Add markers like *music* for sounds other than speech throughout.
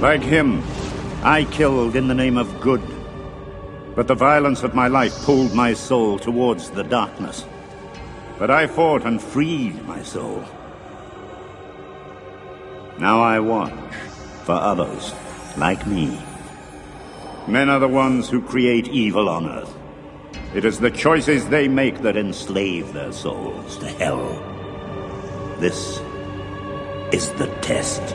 Like him, I killed in the name of good. But the violence of my life pulled my soul towards the darkness. But I fought and freed my soul. Now I watch for others like me. Men are the ones who create evil on Earth. It is the choices they make that enslave their souls to hell. This is the test.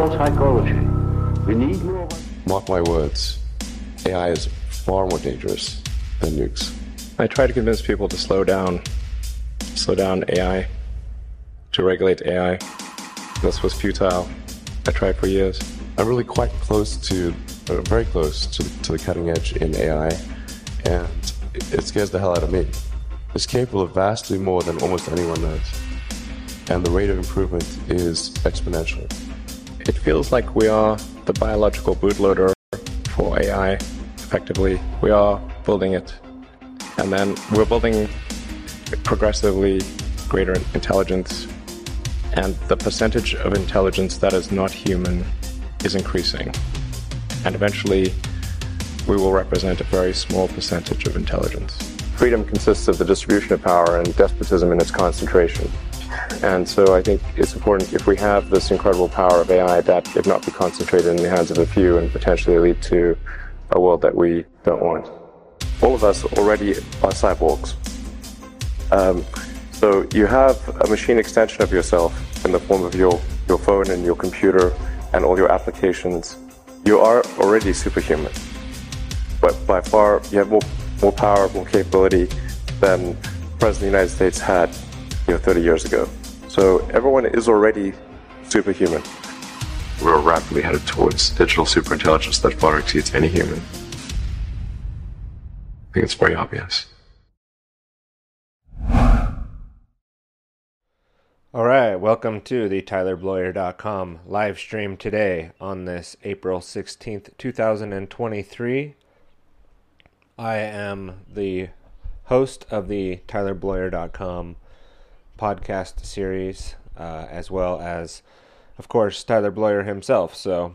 We need more psychology. We need more. Mark my words, AI is far more dangerous than nukes. I try to convince people to slow down, slow down AI, to regulate AI. This was futile. I tried for years. I'm really quite close to, uh, very close to, to the cutting edge in AI, and it, it scares the hell out of me. It's capable of vastly more than almost anyone knows, and the rate of improvement is exponential. It feels like we are the biological bootloader for AI, effectively. We are building it. And then we're building progressively greater intelligence. And the percentage of intelligence that is not human is increasing. And eventually, we will represent a very small percentage of intelligence. Freedom consists of the distribution of power and despotism in its concentration. And so I think it's important if we have this incredible power of AI that it not be concentrated in the hands of a few and potentially lead to a world that we don't want. All of us already are cyborgs. Um, so you have a machine extension of yourself in the form of your, your phone and your computer and all your applications. You are already superhuman. But by far, you have more, more power, more capability than the President of the United States had you know, 30 years ago. So everyone is already superhuman. We're rapidly headed towards digital superintelligence that far exceeds any human. I think it's very obvious. All right, welcome to the TylerBloyer.com live stream today on this April 16th, 2023. I am the host of the TylerBloyer.com podcast series, uh, as well as, of course, Tyler Bloyer himself. So,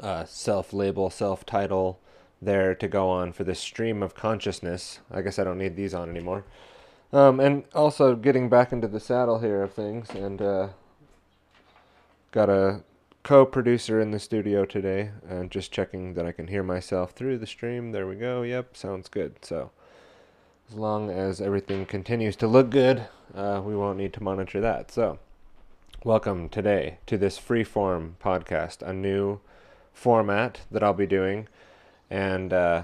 uh, self label, self title there to go on for this stream of consciousness. I guess I don't need these on anymore. Um, and also getting back into the saddle here of things, and uh, got a co-producer in the studio today, and just checking that I can hear myself through the stream. There we go. Yep, sounds good. So as long as everything continues to look good, uh, we won't need to monitor that. So, welcome today to this freeform podcast, a new format that I'll be doing, and uh,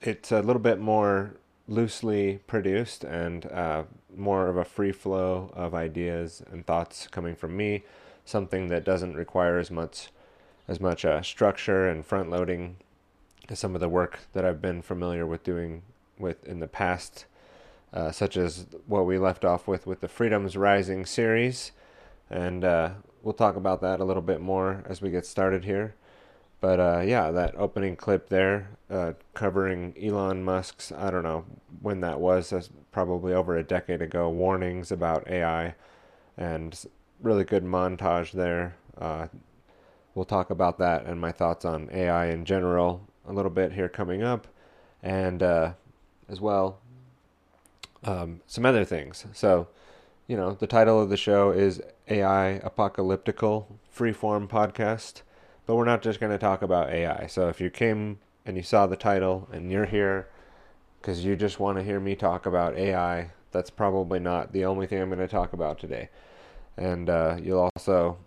it's a little bit more loosely produced and uh, more of a free flow of ideas and thoughts coming from me. Something that doesn't require as much as much uh, structure and front loading as some of the work that I've been familiar with doing with in the past, uh, such as what we left off with with the Freedoms Rising series, and uh, we'll talk about that a little bit more as we get started here. But uh, yeah, that opening clip there, uh, covering Elon Musk's, I don't know when that was, probably over a decade ago, warnings about AI, and really good montage there. Uh, we'll talk about that and my thoughts on AI in general a little bit here coming up, and uh, as well um, some other things. So, you know, the title of the show is AI Apocalyptical Freeform Podcast but we're not just going to talk about AI. So if you came and you saw the title and you're here because you just want to hear me talk about AI, that's probably not the only thing I'm going to talk about today. And uh, you'll also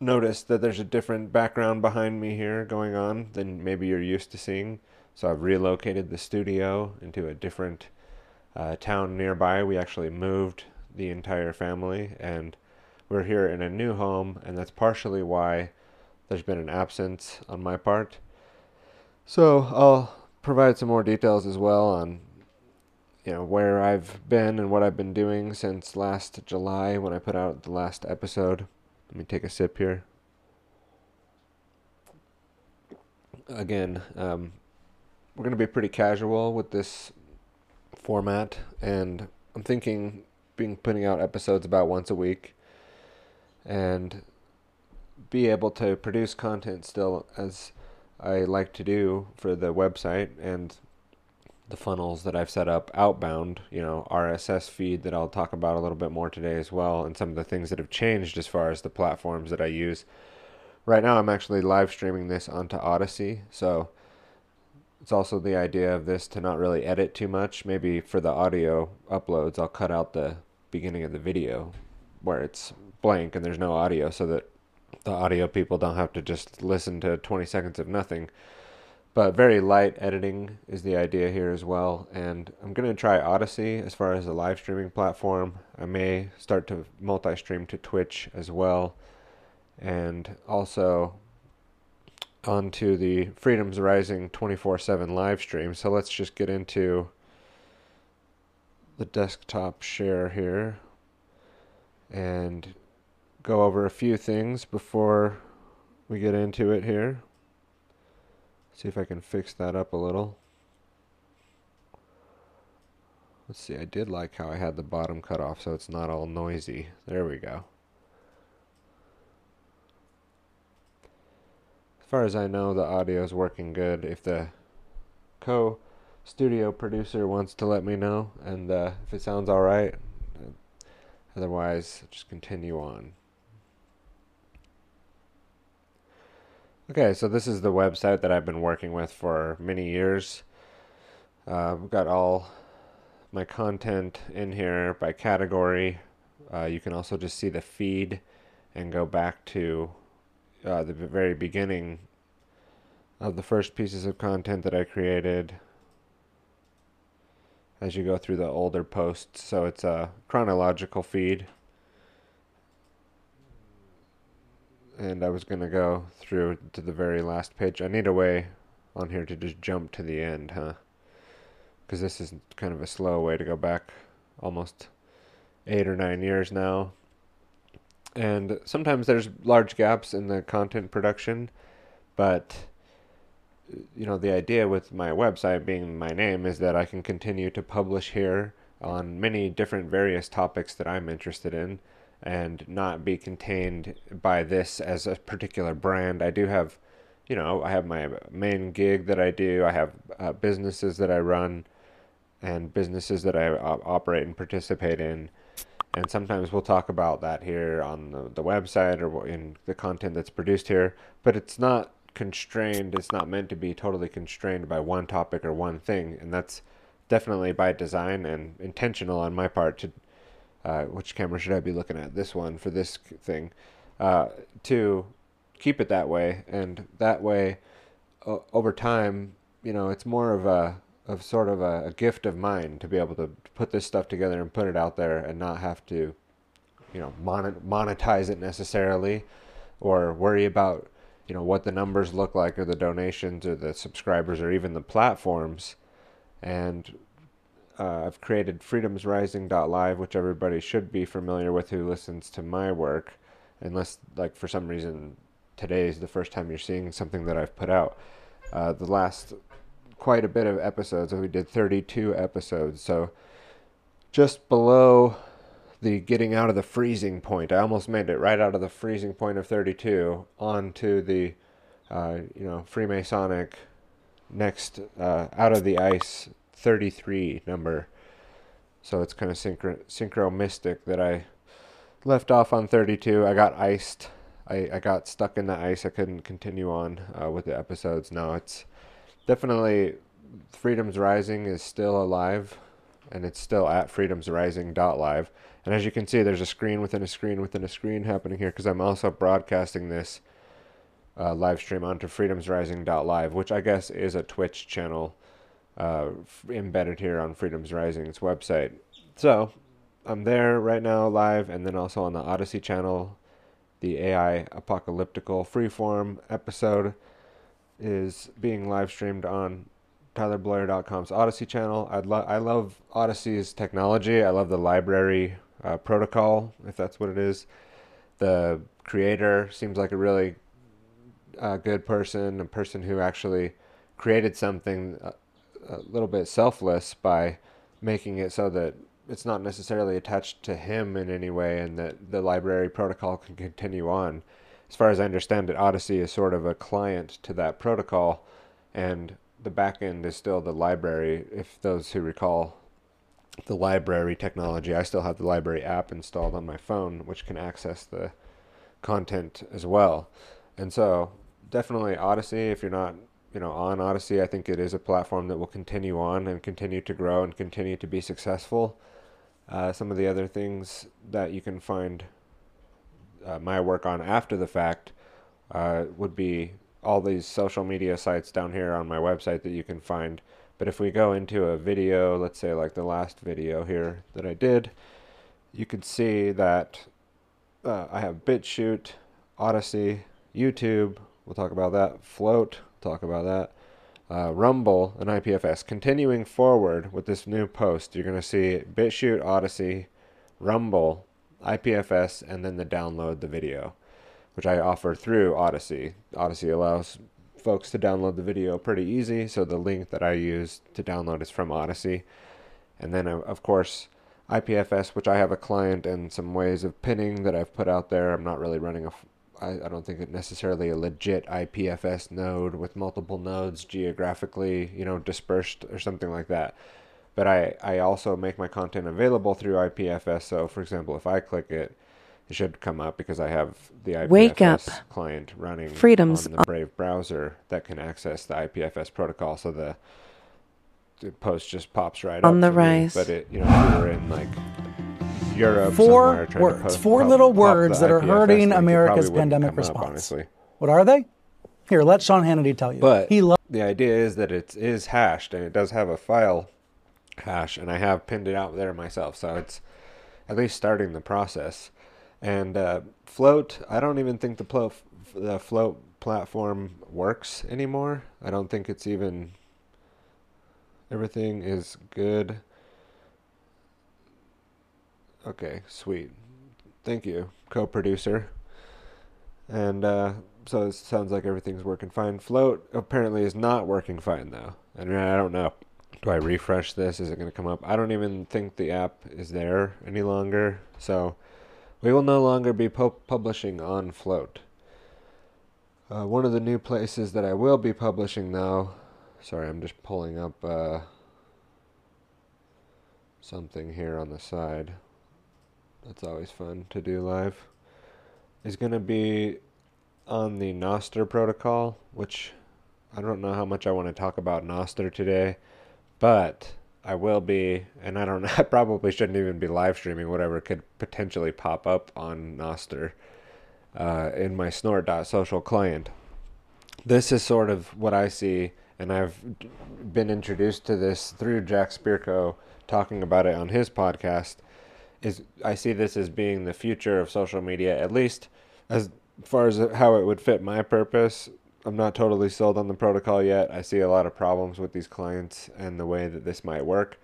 notice that there's a different background behind me here going on than maybe you're used to seeing. So I've relocated the studio into a different uh, town nearby. We actually moved the entire family and we're here in a new home, and that's partially why there's been an absence on my part. So I'll provide some more details as well on you know where I've been and what I've been doing since last July when I put out the last episode. Let me take a sip here. Again, um, we're going to be pretty casual with this format, and I'm thinking being putting out episodes about once a week, and be able to produce content still as I like to do for the website and the funnels that I've set up outbound, you know, RSS feed that I'll talk about a little bit more today as well, and some of the things that have changed as far as the platforms that I use. Right now, I'm actually live streaming this onto Odysee, so it's also the idea of this to not really edit too much. Maybe for the audio uploads, I'll cut out the beginning of the video where it's blank and there's no audio so that the audio people don't have to just listen to 20 seconds of nothing. But very light editing is the idea here as well. And I'm going to try Odysee as far as a live streaming platform. I may start to multi stream to Twitch as well. And also onto the Freedoms Rising 24 7 live stream. So let's just get into the desktop share here. And go over a few things before we get into it here. See if I can fix that up a little. Let's see, I did like how I had the bottom cut off so it's not all noisy. There we go. As far as I know, the audio is working good. If the co studio producer wants to let me know and uh, if it sounds alright, otherwise, just continue on. Okay, so this is the website that I've been working with for many years. Uh, I've got all my content in here by category. Uh, you can also just see the feed and go back to uh, the very beginning of the first pieces of content that I created as you go through the older posts. So it's a chronological feed. and I was going to go through to the very last page. I need a way on here to just jump to the end, huh? Because this is kind of a slow way to go back almost eight or nine years now. And sometimes there's large gaps in the content production, but you know, the idea with my website being my name is that I can continue to publish here on many different various topics that I'm interested in and not be contained by this as a particular brand. I do have, you know, I have my main gig that I do. I have uh, businesses that I run and businesses that I operate and participate in. And sometimes we'll talk about that here on the, the website or in the content that's produced here. But it's not constrained, it's not meant to be totally constrained by one topic or one thing. And that's definitely by design and intentional on my part to uh, which camera should I be looking at? This one for this thing. Uh, to keep it that way, and that way, over time, you know, it's more of a of sort of a, a, gift of mine to be able to put this stuff together and put it out there and not have to, you know, monetize it necessarily, or worry about, you know, what the numbers look like or the donations or the subscribers or even the platforms, and uh, I've created freedomsrising.live, which everybody should be familiar with who listens to my work, unless, like, for some reason today is the first time you're seeing something that I've put out. Uh, the last quite a bit of episodes, we did 32 episodes, so just below the getting out of the freezing point. I almost made it right out of the freezing point of 32 onto the, uh, you know, Freemasonic next uh, out of the ice 33 number. So it's kind of synchro, synchro mystic that I left off on 32. I got iced. I, I got stuck in the ice. I couldn't continue on uh, with the episodes. Now it's definitely Freedom's Rising is still alive, and it's still at freedomsrising.live. And as you can see, there's a screen within a screen within a screen happening here because I'm also broadcasting this uh, live stream onto freedomsrising.live, which I guess is a Twitch channel uh, embedded here on Freedom's Rising's website. So I'm there right now live, and then also on the Odysee channel. The AI Apocalyptical Freeform episode is being live streamed on TylerBloyer.com's Odysee channel. I'd lo- I love Odysee's technology. I love the LBRY uh, protocol, if that's what it is. The creator seems like a really uh, good person, a person who actually created something a, uh, a little bit selfless by making it so that it's not necessarily attached to him in any way and that the LBRY protocol can continue on. As far as I understand it, Odysee is sort of a client to that protocol, and the backend is still the LBRY. If those who recall the LBRY technology, I still have the LBRY app installed on my phone, which can access the content as well. And so, definitely Odysee. If you're not, you know, on Odysee, I think it is a platform that will continue on and continue to grow and continue to be successful. Uh, some of the other things that you can find uh, my work on after the fact uh, would be all these social media sites down here on my website that you can find. But if we go into a video, let's say like the last video here that I did, you can see that uh, I have BitChute, Odysee, YouTube, we'll talk about that, Flote, talk about that, uh, Rumble, and IPFS. Continuing forward with this new post, you're going to see BitChute, Odysee, Rumble, IPFS, and then the download the video which I offer through Odysee. Odysee allows folks to download the video pretty easy, so the link that I use to download is from Odysee. And then, of course, IPFS, which I have a client and some ways of pinning that I've put out there. I'm not really running a, I, I don't think it necessarily a legit IPFS node with multiple nodes geographically, you know, dispersed or something like that. But I, I also make my content available through IPFS. So, for example, if I click it, it should come up because I have the IPFS Wake up. client running Freedoms on the Brave browser that can access the IPFS protocol. So the, the post just pops right on up the rise. Me. But it, you know, if we were in like Europe, four words, four pop, little words that are IPFS hurting America's pandemic response. Up, what are they? Here, let Sean Hannity tell you. But he lo- the idea is that it is hashed and it does have a file hash, and I have pinned it out there myself. So it's at least starting the process. And uh, Flote, I don't even think the, plo- the Flote platform works anymore. I don't think it's even. Everything is good. Okay, sweet. Thank you, co producer. And uh, so it sounds like everything's working fine. Flote apparently is not working fine, though. I mean, I don't know. Do I refresh this? Is it going to come up? I don't even think the app is there any longer. So we will no longer be pu- publishing on Flote. Uh, one of the new places that I will be publishing now, sorry, I'm just pulling up uh, something here on the side. That's always fun to do live. Is going to be on the Nostr protocol, which I don't know how much I want to talk about Nostr today, but I will be, and I don't know, *laughs* I probably shouldn't even be live streaming whatever could potentially pop up on Nostr uh, in my snort.social client. This is sort of what I see, and I've been introduced to this through Jack Spirko talking about it on his podcast. Is I see this as being the future of social media, at least as far as how it would fit my purpose. I'm not totally sold on the protocol yet. I see a lot of problems with these clients and the way that this might work.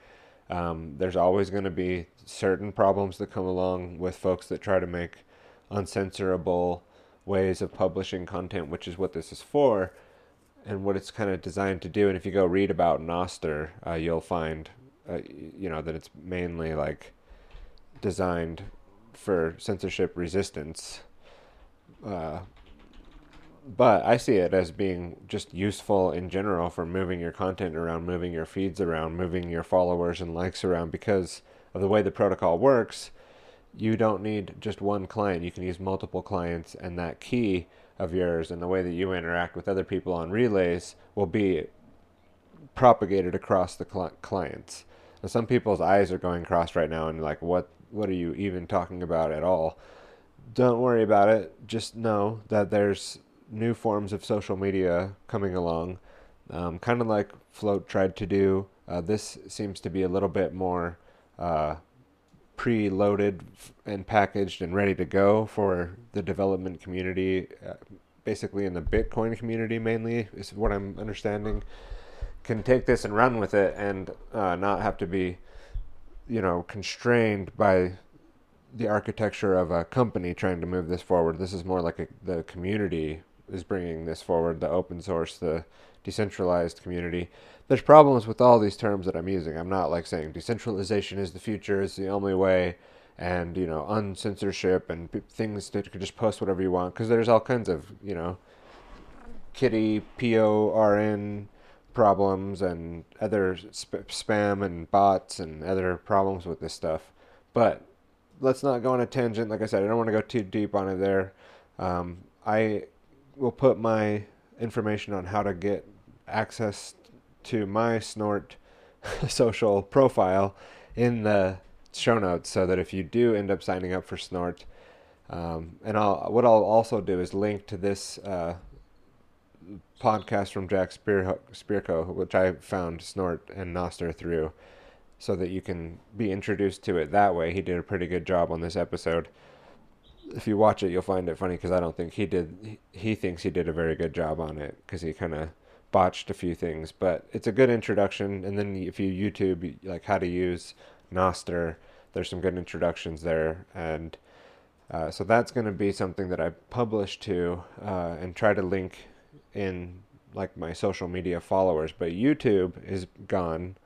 Um, there's always going to be certain problems that come along with folks that try to make uncensorable ways of publishing content, which is what this is for and what it's kind of designed to do. And if you go read about Nostr, uh, you'll find, uh, you know, that it's mainly like designed for censorship resistance. Uh, but I see it as being just useful in general for moving your content around, moving your feeds around, moving your followers and likes around because of the way the protocol works. You don't need just one client. You can use multiple clients, and that key of yours and the way that you interact with other people on relays will be propagated across the cl- clients. Now, some people's eyes are going cross right now and like, what? What are you even talking about at all? Don't worry about it. Just know that there's new forms of social media coming along, um, kind of like Flote tried to do. Uh, this seems to be a little bit more uh, pre-loaded and packaged and ready to go for the development community, uh, basically in the Bitcoin community mainly is what I'm understanding. Can take this and run with it and uh, not have to be, you know, constrained by the architecture of a company trying to move this forward. This is more like a, the community is bringing this forward, the open source, the decentralized community. There's problems with all these terms that I'm using. I'm not like saying decentralization is the future, is the only way, and you know uncensorship and p- things that you can just post whatever you want because there's all kinds of you know kitty porn problems and other sp- spam and bots and other problems with this stuff. But let's not go on a tangent. Like I said, I don't want to go too deep on it there. Um, I will put my information on how to get access to my Snort *laughs* social profile in the show notes so that if you do end up signing up for Snort, um, and I'll, what I'll also do is link to this uh, podcast from Jack Spear, Spirko, which I found Snort and Nostr through, so that you can be introduced to it that way. He did a pretty good job on this episode if you watch it, you'll find it funny because I don't think he did. He thinks he did a very good job on it because he kind of botched a few things. But it's a good introduction. And then if you YouTube like how to use Nostr, there's some good introductions there. And uh, so that's going to be something that I publish to uh, and try to link in like my social media followers. But YouTube is gone.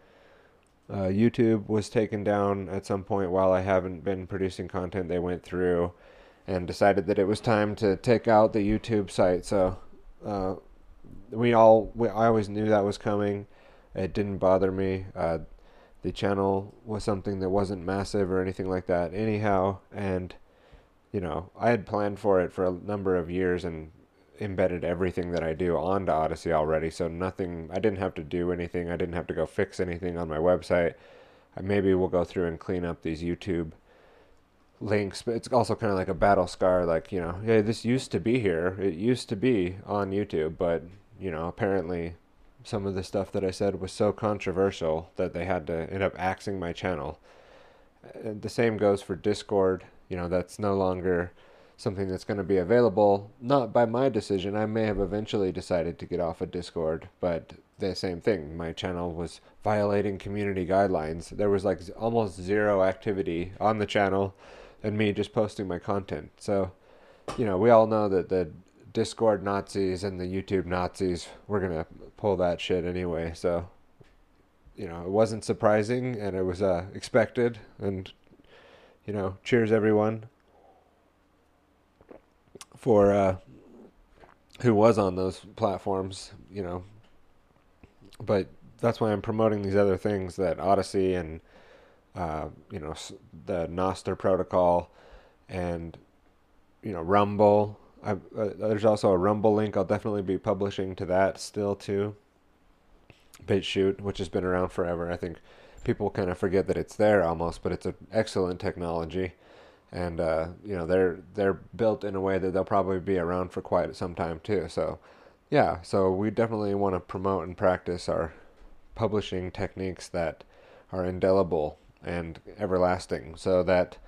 Uh, YouTube was taken down at some point while I haven't been producing content. They went through and decided that it was time to take out the YouTube site. So uh, we all, we, I always knew that was coming. It didn't bother me. Uh, the channel was something that wasn't massive or anything like that, anyhow. And you know, I had planned for it for a number of years and embedded everything that I do onto Odysee already. So nothing, I didn't have to do anything. I didn't have to go fix anything on my website. Maybe we'll go through and clean up these YouTube links, but it's also kind of like a battle scar. Like you know, yeah, this used to be here. It used to be on YouTube, but you know, apparently, some of the stuff that I said was so controversial that they had to end up axing my channel. And the same goes for Discord. You know, that's no longer something that's going to be available. Not by my decision. I may have eventually decided to get off of Discord, but the same thing. My channel was violating community guidelines. There was like almost zero activity on the channel and me just posting my content. So, you know, we all know that the Discord Nazis and the YouTube Nazis were going to pull that shit anyway. So, you know, it wasn't surprising and it was uh, expected. And, you know, cheers everyone for uh, who was on those platforms, you know. But that's why I'm promoting these other things that Odysee and uh, you know, the Nostr protocol, and you know, Rumble. Uh, there's also a Rumble link. I'll definitely be publishing to that still too. BitChute, which has been around forever. I think people kind of forget that it's there almost, but it's an excellent technology, and uh, you know they're they're built in a way that they'll probably be around for quite some time too. So, yeah, so we definitely want to promote and practice our publishing techniques that are indelible and everlasting, so that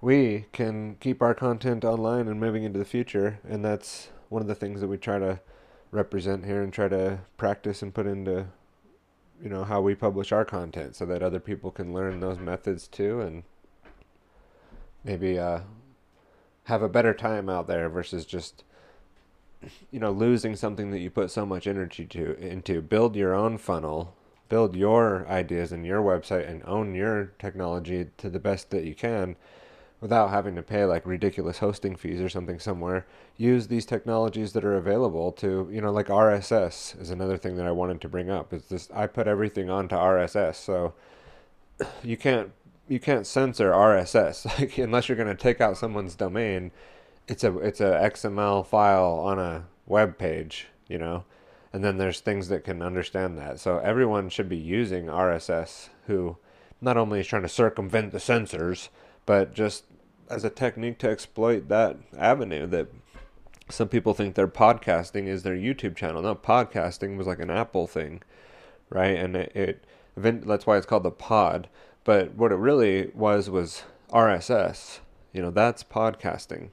we can keep our content online and moving into the future, and that's one of the things that we try to represent here and try to practice and put into you know how we publish our content so that other people can learn those methods too and maybe uh, have a better time out there versus just you know losing something that you put so much energy to into. Build your own funnel build your ideas and your website and own your technology to the best that you can without having to pay like ridiculous hosting fees or something somewhere. Use these technologies that are available to you know like rss is another thing that i wanted to bring up is this i put everything onto rss so *clears throat* you can't you can't censor rss *laughs* like unless you're going to take out someone's domain it's a it's a xml file on a web page you know and then there's things that can understand that so everyone should be using rss who not only is trying to circumvent the censors but just as a technique to exploit that avenue that some people think their podcasting is their YouTube channel. No, podcasting was like an Apple thing, right? And it, it that's why it's called the pod. But what it really was was RSS. You know, that's podcasting,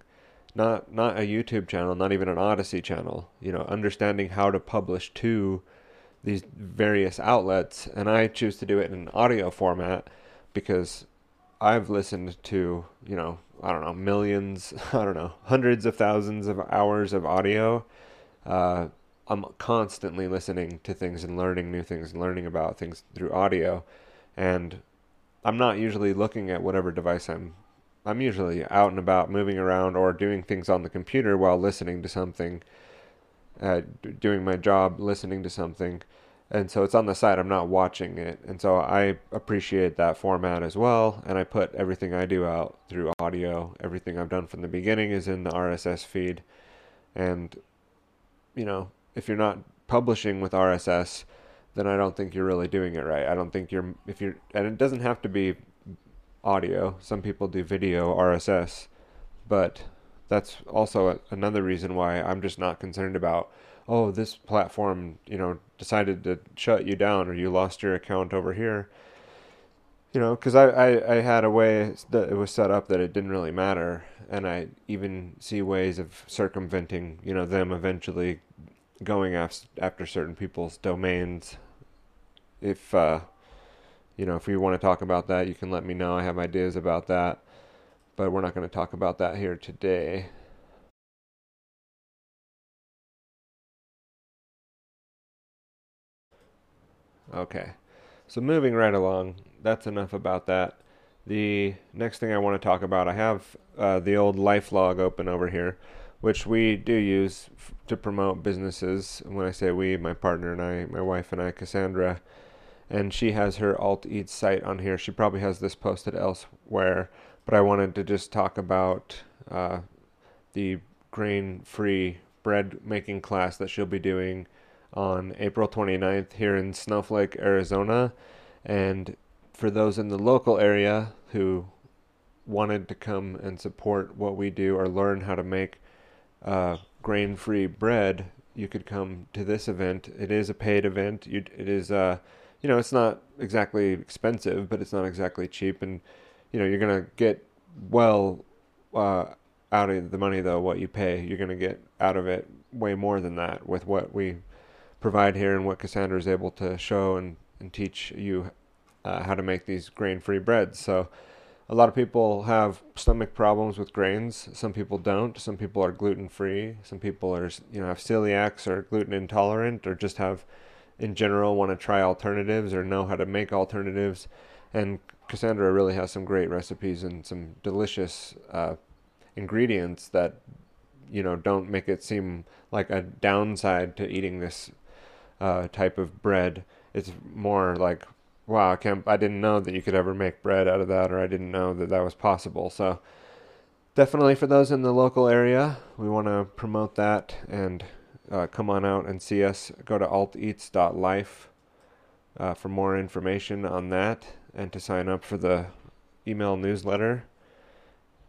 not not a YouTube channel, not even an Odysee channel. You know, understanding how to publish to these various outlets, and I choose to do it in an audio format because I've listened to, you know, I don't know, millions, *laughs* I don't know, hundreds of thousands of hours of audio. Uh, I'm constantly listening to things and learning new things and learning about things through audio. And I'm not usually looking at whatever device I'm I'm usually out and about moving around or doing things on the computer while listening to something uh, doing my job listening to something. And so it's on the side i'm not watching it. And so i appreciate that format as well. And i put everything i do out through audio. Everything i've done from the beginning is in the rss feed. And you know if you're not publishing with rss then i don't think you're really doing it right. I don't think you're if you're and it doesn't have to be audio some people do video rss but that's also another reason why i'm just not concerned about oh, this platform, you know, decided to shut you down or you lost your account over here. You know, because I, I, I had a way that it was set up that it didn't really matter. And I even see ways of circumventing, you know, them eventually going after certain people's domains. If, uh, you know, if you want to talk about that, you can let me know. I have ideas about that. But we're not going to talk about that here today. Okay. So moving right along, that's enough about that. The next thing I want to talk about, I have uh, the old life log open over here, which we do use f- to promote businesses. When I say we, my partner and I, my wife and I, Cassandra, and she has her Alt Eats site on here. She probably has this posted elsewhere, but I wanted to just talk about uh, the grain-free bread making class that she'll be doing on April 29th here in Snowflake, Arizona. And for those in the local area who wanted to come and support what we do or learn how to make uh, grain free bread, you could come to this event. It is a paid event. You, it is, uh, you know, it's not exactly expensive, but it's not exactly cheap. And, you know, you're going to get well uh, out of the money, though, what you pay. You're going to get out of it way more than that with what we provide here and what Cassandra is able to show and, and teach you uh, how to make these grain-free breads. So a lot of people have stomach problems with grains. Some people don't. Some people are gluten-free. Some people are you know have celiacs or gluten intolerant or just have in general want to try alternatives or know how to make alternatives. And Cassandra really has some great recipes and some delicious uh, ingredients that you know don't make it seem like a downside to eating this uh, type of bread. It's more like, wow, I can't, I didn't know that you could ever make bread out of that, or I didn't know that that was possible. So definitely for those in the local area, we want to promote that and uh, come on out and see us. Go to alteats.life uh, for more information on that and to sign up for the email newsletter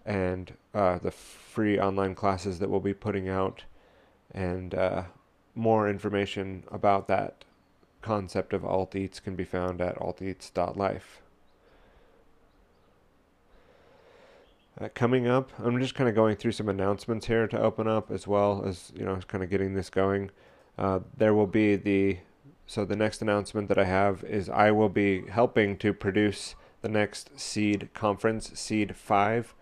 and uh, the free online classes that we'll be putting out and uh, more information about that concept of alt eats can be found at alteats.life. Uh, coming up, I'm just kind of going through some announcements here to open up as well as, you know, kind of getting this going. Uh, there will be the, so the next announcement that I have is I will be helping to produce the next Seed conference, Seed 5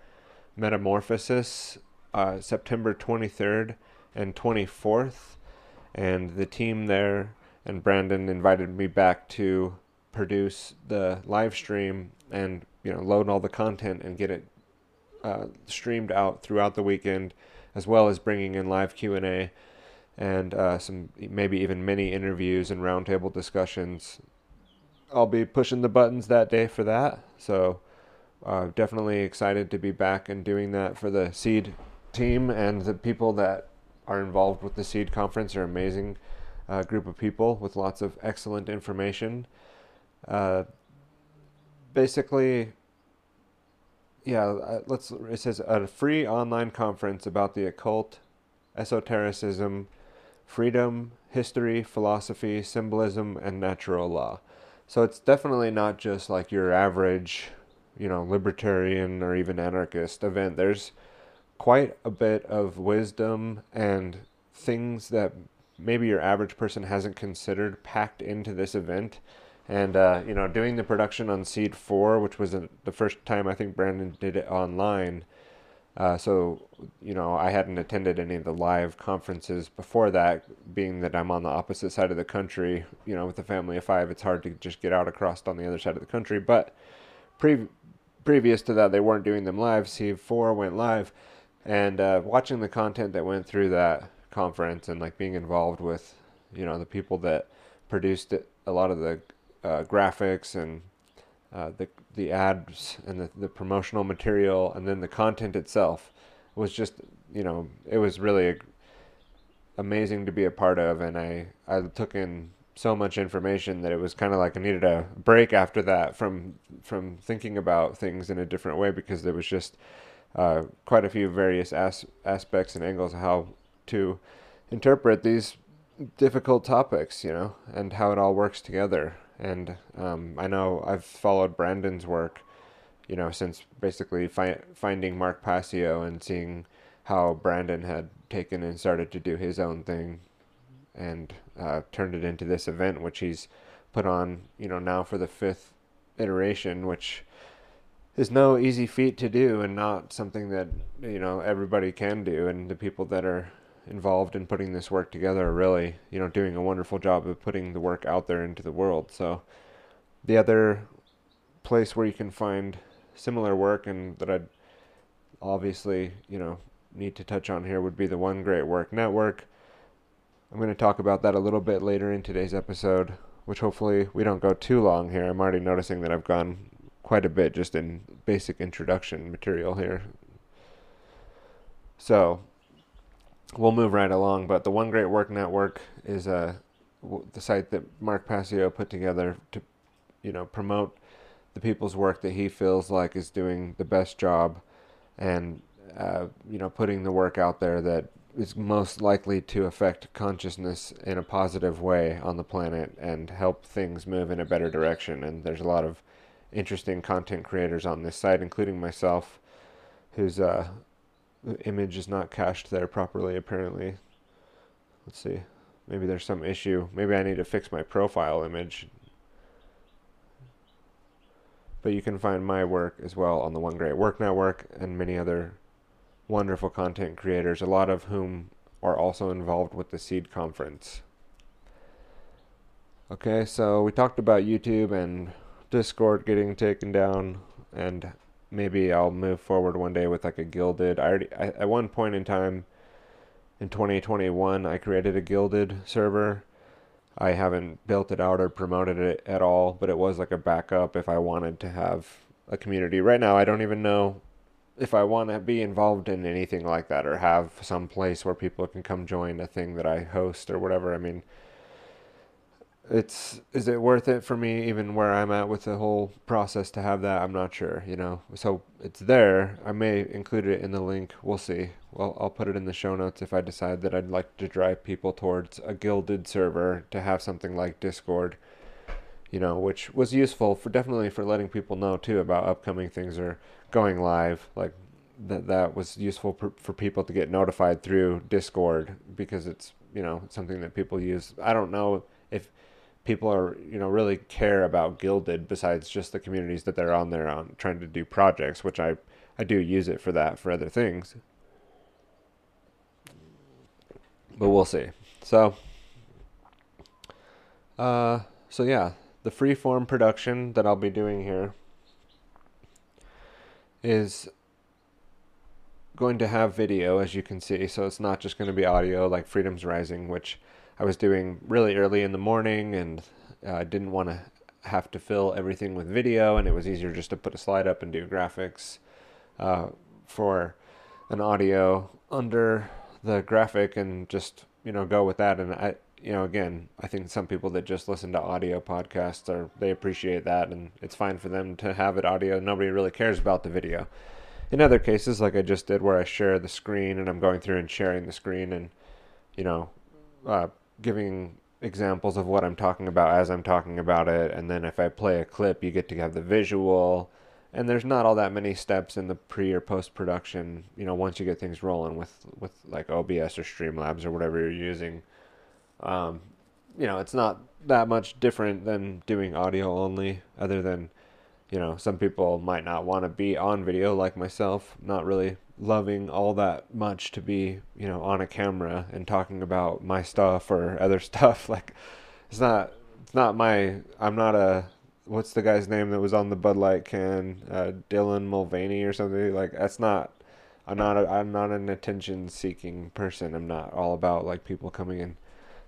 Metamorphosis, uh, September 23rd and 24th. And the team there and Brandon invited me back to produce the live stream and you know load all the content and get it uh, streamed out throughout the weekend, as well as bringing in live Q and A and uh, some maybe even mini interviews and roundtable discussions. I'll be pushing the buttons that day for that, so uh, definitely excited to be back and doing that for the Seed team and the people that are involved with the Seed conference are amazing uh, group of people with lots of excellent information. Uh, basically, yeah, uh, let's. It says a free online conference about the occult, esotericism, freedom, history, philosophy, symbolism, and natural law. So it's definitely not just like your average, you know, libertarian or even anarchist event. There's quite a bit of wisdom and things that maybe your average person hasn't considered packed into this event. And uh, you know, doing the production on Seed Four, which was the first time I think Brandon did it online. Uh, so you know, I hadn't attended any of the live conferences before that, being that I'm on the opposite side of the country. You know, with a family of five, it's hard to just get out across on the other side of the country. But pre- previous to that, they weren't doing them live. Seed Four went live, and uh, watching the content that went through that conference and like being involved with you know the people that produced it, a lot of the uh, graphics and uh, the the ads and the, the promotional material and then the content itself was just you know it was really amazing to be a part of and I I took in so much information that it was kind of like I needed a break after that from from thinking about things in a different way because there was just uh, quite a few various as- aspects and angles of how to interpret these difficult topics, you know, and how it all works together. And um, I know I've followed Brandon's work, you know, since basically fi- finding Mark Passio and seeing how Brandon had taken and started to do his own thing and uh, turned it into this event, which he's put on, you know, now for the fifth iteration, which is no easy feat to do and not something that, you know, everybody can do. And the people that are involved in putting this work together are really, you know, doing a wonderful job of putting the work out there into the world. So the other place where you can find similar work and that I'd obviously, you know, need to touch on here would be the One Great Work Network. I'm going to talk about that a little bit later in today's episode, which hopefully we don't go too long here. I'm already noticing that I've gone quite a bit just in basic introduction material here. So, we'll move right along. But the One Great Work Network is uh, the site that Mark Passio put together to, you know, promote the people's work that he feels like is doing the best job, and uh, you know, putting the work out there that is most likely to affect consciousness in a positive way on the planet and help things move in a better direction. And there's a lot of interesting content creators on this site, including myself, who's uh, the image is not cached there properly apparently. Let's see. Maybe there's some issue. Maybe I need to fix my profile image. But you can find my work as well on the One Great Work Network and many other wonderful content creators, a lot of whom are also involved with the Seed Conference. Okay, so we talked about YouTube and Discord getting taken down and maybe I'll move forward one day with like a Guilded. I already I, at one point in time in 2021 I created a Guilded server. I haven't built it out or promoted it at all, but it was like a backup if I wanted to have a community. Right now I don't even know if I want to be involved in anything like that or have some place where people can come join a thing that I host or whatever. I mean, it's is it worth it for me even where I'm at with the whole process to have that? I'm not sure, you know. So it's there. I may include it in the link. We'll see. Well, I'll put it in the show notes if I decide that I'd like to drive people towards a Guilded server to have something like Discord, you know, which was useful for definitely for letting people know too about upcoming things or going live. Like that that was useful for, for people to get notified through Discord because it's you know something that people use. I don't know if people are you know really care about Guilded besides just the communities that they're on there on trying to do projects, which I I do use it for that for other things. But we'll see. So uh so yeah, the freeform production that I'll be doing here is going to have video, as you can see, so it's not just going to be audio like Freedom's Rising, which I was doing really early in the morning and I uh, didn't want to have to fill everything with video, and it was easier just to put a slide up and do graphics uh, for an audio under the graphic and just you know go with that. And I, you know, again, I think some people that just listen to audio podcasts are they appreciate that, and it's fine for them to have it audio. Nobody really cares about the video. In other cases, like I just did, where I share the screen and I'm going through and sharing the screen and you know uh, giving examples of what I'm talking about as I'm talking about it. And then if I play a clip, you get to have the visual. And there's not all that many steps in the pre or post production. You know, once you get things rolling with with like OBS or Streamlabs or whatever you're using, um, you know, it's not that much different than doing audio only. Other than, you know, some people might not want to be on video like myself. Not really loving all that much to be, you know, on a camera and talking about my stuff or *laughs* other stuff. Like, it's not, it's not my, I'm not a, what's the guy's name that was on the Bud Light can, uh, Dylan Mulvaney or something. Like, that's not, I'm not, a, I'm not an attention seeking person. I'm not all about like people coming and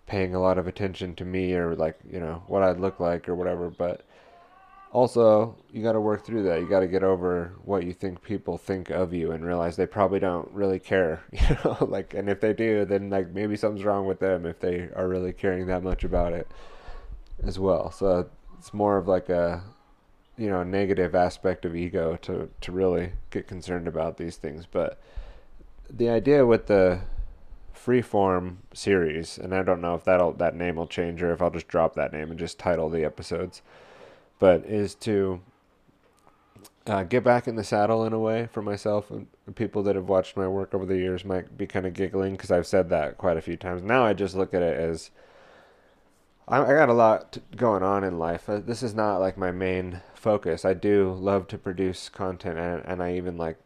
paying a lot of attention to me or like, you know, what I'd look like or whatever. But, also you got to work through that. You got to get over what you think people think of you and realize they probably don't really care *laughs* you know? Like and if they do then like maybe something's wrong with them if they are really caring that much about it as well. So it's more of like a you know negative aspect of ego to to really get concerned about these things. But the idea with the freeform series and I don't know if that'll that name will change or if I'll just drop that name and just title the episodes but is to uh, get back in the saddle in a way for myself and people that have watched my work over the years might be kind of giggling because I've said that quite a few times. Now I just look at it as I, I got a lot going on in life. Uh, this is not like my main focus. I do love to produce content and, and I even like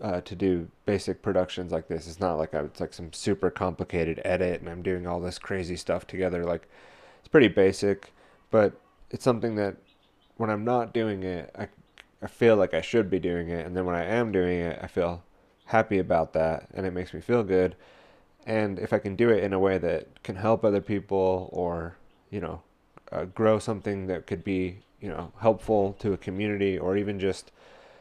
uh, to do basic productions like this. It's not like I, it's like some super complicated edit and I'm doing all this crazy stuff together. Like it's pretty basic, but it's something that when I'm not doing it, I, I feel like I should be doing it. And then when I am doing it, I feel happy about that and it makes me feel good. And if I can do it in a way that can help other people or, you know, uh, grow something that could be, you know, helpful to a community or even just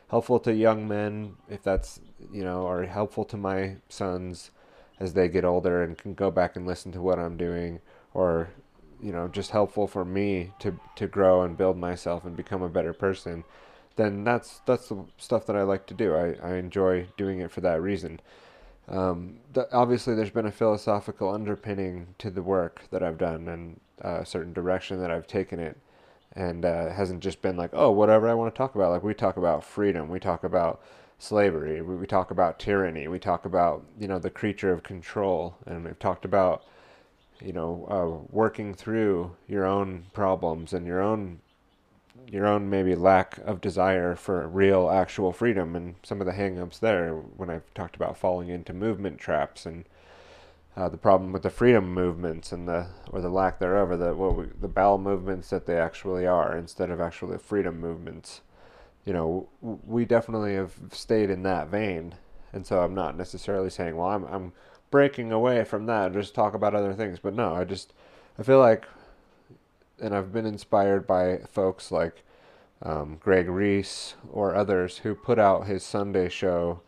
helpful to young men, if that's, you know, or helpful to my sons as they get older and can go back and listen to what I'm doing or you know just helpful for me to to grow and build myself and become a better person then that's that's the stuff that I like to do. I, I enjoy doing it for that reason. Um, obviously, there's been a philosophical underpinning to the work that I've done and a certain direction that I've taken it, and uh, hasn't just been like, oh, whatever I want to talk about. Like we talk about freedom, we talk about slavery, we, we talk about tyranny, we talk about you know the creature of control, and we've talked about you know, uh, working through your own problems and your own your own maybe lack of desire for real actual freedom and some of the hangups there when I've talked about falling into movement traps and uh, the problem with the freedom movements and the or the lack thereof or the what we, the bowel movements that they actually are instead of actually freedom movements. You know we definitely have stayed in that vein. And so I'm not necessarily saying well I'm I'm breaking away from that just talk about other things. But no, I just I feel like, and I've been inspired by folks like um, Greg Reese or others who put out his Sunday show,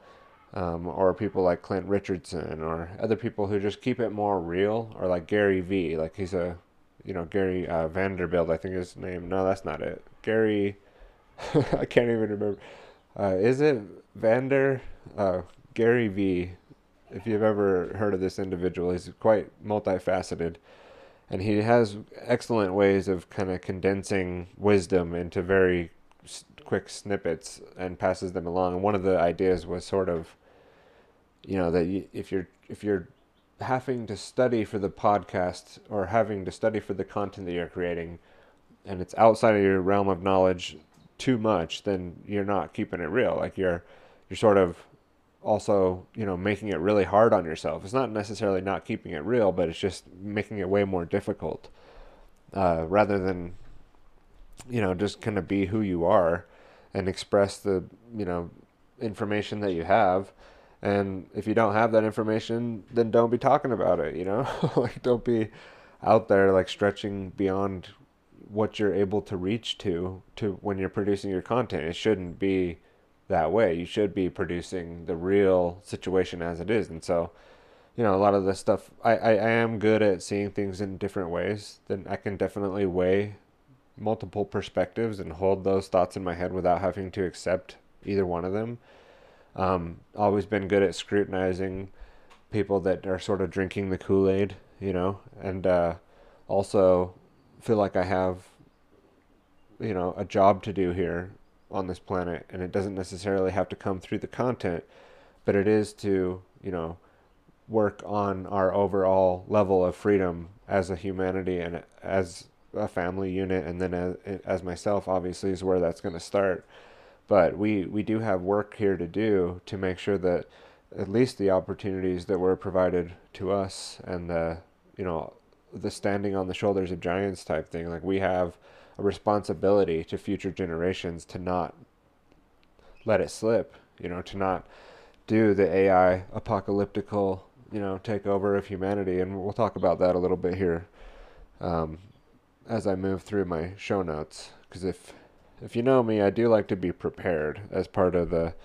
um, or people like Clint Richardson or other people who just keep it more real, or like Gary Vee, like he's a you know, Gary uh, Vanderbilt, I think his name. No, that's not it. Gary, *laughs* I can't even remember. Uh, is it Vander? Uh, Gary V. If you've ever heard of this individual, he's quite multifaceted. And he has excellent ways of kind of condensing wisdom into very quick snippets and passes them along. And one of the ideas was sort of, you know, that if you're if you're having to study for the podcast or having to study for the content that you're creating, and it's outside of your realm of knowledge too much, then you're not keeping it real. Like you're you're sort of also you know making it really hard on yourself. It's not necessarily not keeping it real, but it's just making it way more difficult. Uh, rather than you know just kind of be who you are and express the you know information that you have and if you don't have that information then don't be talking about it you know *laughs* like don't be out there like stretching beyond what you're able to reach to to when you're producing your content it shouldn't be that way. You should be producing the real situation as it is. And so you know a lot of the stuff I, I, I am good at seeing things in different ways. Then i can definitely weigh multiple perspectives and hold those thoughts in my head without having to accept either one of them. Um, always been good at scrutinizing people that are sort of drinking the Kool Aid, you know, and uh, also feel like I have, you know, a job to do here on this planet, and it doesn't necessarily have to come through the content, but it is to, you know, work on our overall level of freedom as a humanity and as a family unit, and then as, as myself, obviously, is where that's going to start. But we, we do have work here to do to make sure that at least the opportunities that were provided to us and the, you know, the standing on the shoulders of giants type thing, like we have a responsibility to future generations to not let it slip, you know, to not do the AI apocalyptical, you know, takeover of humanity. And we'll talk about that a little bit here um, as I move through my show notes because if if you know me, I do like to be prepared as part of the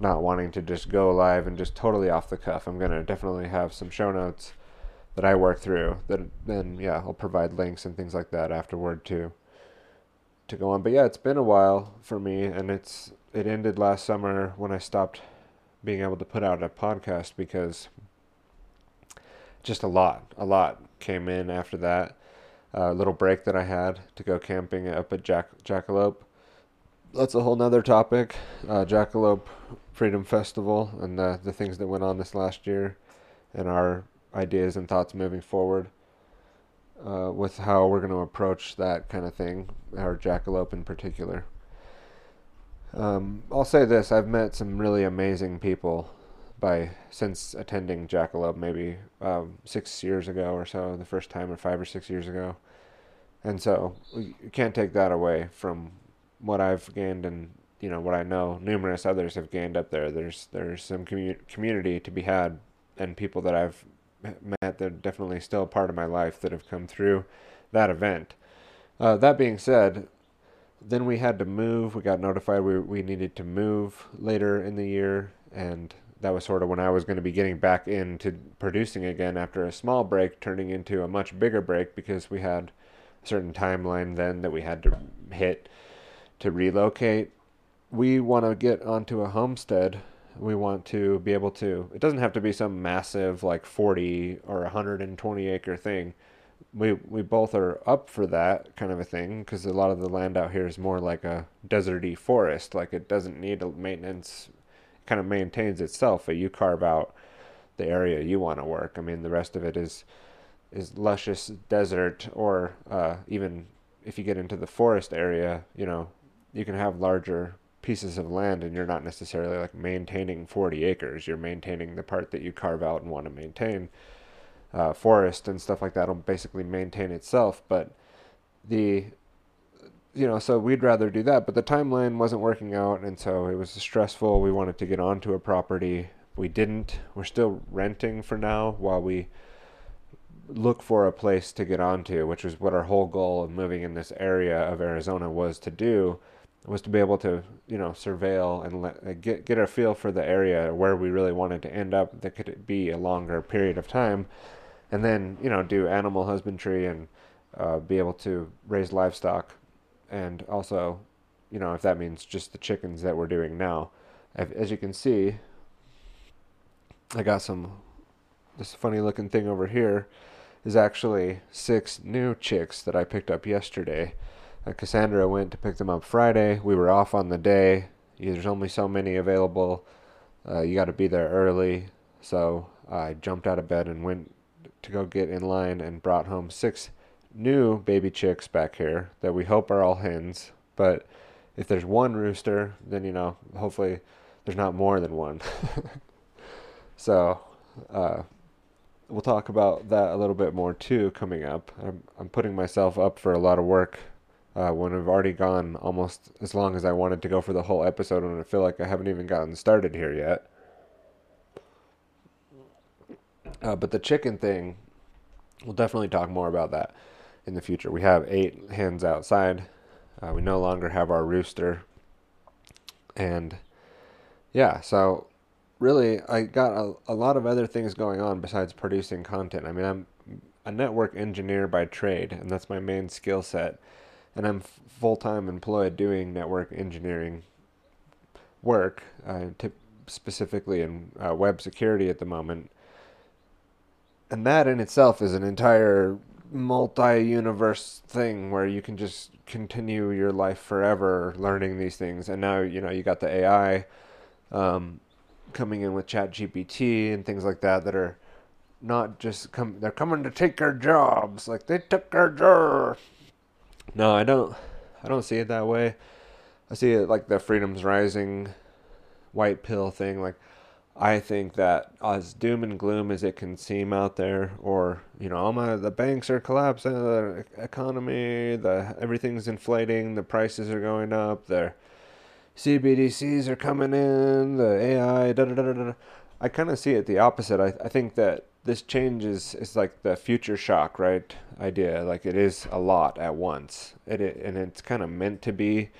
not wanting to just go live and just totally off the cuff. I'm gonna definitely have some show notes that I work through. That then yeah, I'll provide links and things like that afterward too to go on. But yeah, it's been a while for me, and it's it ended last summer when I stopped being able to put out a podcast because just a lot, a lot came in after that uh, little break that I had to go camping up at Jack Jackalope. That's a whole nother topic. Uh, Jackalope Freedom Festival and the, the things that went on this last year and our ideas and thoughts moving forward uh, with how we're going to approach that kind of thing, our Jackalope in particular. Um, I'll say this I've met some really amazing people by since attending Jackalope maybe um, six years ago or so, the first time, or five or six years ago. And so you can't take that away from what I've gained and you know what I know numerous others have gained up there. There's there's some commu- community to be had and people that I've met that are definitely still part of my life that have come through that event. Uh, that being said, then we had to move. We got notified we we needed to move later in the year, and that was sort of when I was going to be getting back into producing again after a small break, turning into a much bigger break because we had a certain timeline then that we had to hit to relocate. We want to get onto a homestead. We want to be able to, it doesn't have to be some massive like 40 or 120 acre thing. We, we both are up for that kind of a thing because a lot of the land out here is more like a deserty forest. Like it doesn't need a maintenance kind of maintains itself, but you carve out the area you want to work. I mean, the rest of it is is luscious desert, or uh, even if you get into the forest area, you know, you can have larger pieces of land, and you're not necessarily like maintaining 40 acres. You're maintaining the part that you carve out and want to maintain. Uh, forest and stuff like that will basically maintain itself, but the you know, so we'd rather do that. But the timeline wasn't working out, and so it was stressful. We wanted to get onto a property. We didn't. We're still renting for now while we look for a place to get onto, which was what our whole goal of moving in this area of Arizona was to do, was to be able to, you know, surveil and let, get get a feel for the area where we really wanted to end up. That could be a longer period of time, and then you know do animal husbandry and uh, be able to raise livestock, and also, you know, if that means just the chickens that we're doing now. As you can see, I got some. This funny looking thing over here is actually six new chicks that I picked up yesterday. Uh, Cassandra went to pick them up Friday. We were off on the day. There's only so many available. Uh, you got to be there early. So I jumped out of bed and went to go get in line and brought home six new baby chicks back here that we hope are all hens. But if there's one rooster, then you know, hopefully there's not more than one. *laughs* so uh, we'll talk about that a little bit more too coming up. I'm, I'm putting myself up for a lot of work uh, when I've already gone almost as long as I wanted to go for the whole episode, and I feel like I haven't even gotten started here yet. Uh, but the chicken thing, we'll definitely talk more about that in the future. We have eight hens outside. Uh, we no longer have our rooster. And yeah, so really, I got a, a lot of other things going on besides producing content. I mean, I'm a network engineer by trade, and that's my main skill set. And I'm full time employed doing network engineering work, uh, specifically in uh, web security at the moment. And that in itself is an entire multi-universe thing where you can just continue your life forever learning these things. And now you know you got the ai um, coming in with ChatGPT and things like that that are not just come they're coming to take our jobs. Like they took our job no i don't i don't see it that way i see it like the freedom's rising white pill thing like I think that as doom and gloom as it can seem out there, or you know, all my, the banks are collapsing, the economy, the everything's inflating, the prices are going up, the CBDCs are coming in, the AI, da da da da. I kind of see it the opposite. I I think that this change is, is like the future shock, right? Idea like it is a lot at once. It, it and it's kind of meant to be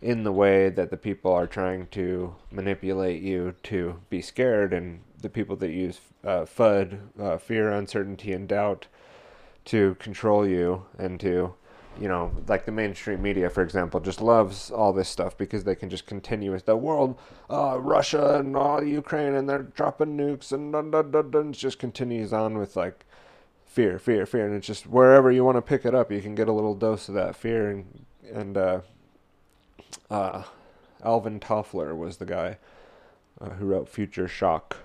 in the way that the people are trying to manipulate you to be scared, and the people that use uh, FUD, uh, fear, uncertainty, and doubt, to control you and to, you know, like the mainstream media, for example, just loves all this stuff because they can just continue with the world, uh, Russia and all Ukraine, and they're dropping nukes, and dun, dun, dun, dun, it just continues on with like fear, fear, fear, and it's just wherever you want to pick it up, you can get a little dose of that fear and and uh, uh, Alvin Toffler was the guy uh, who wrote Future Shock,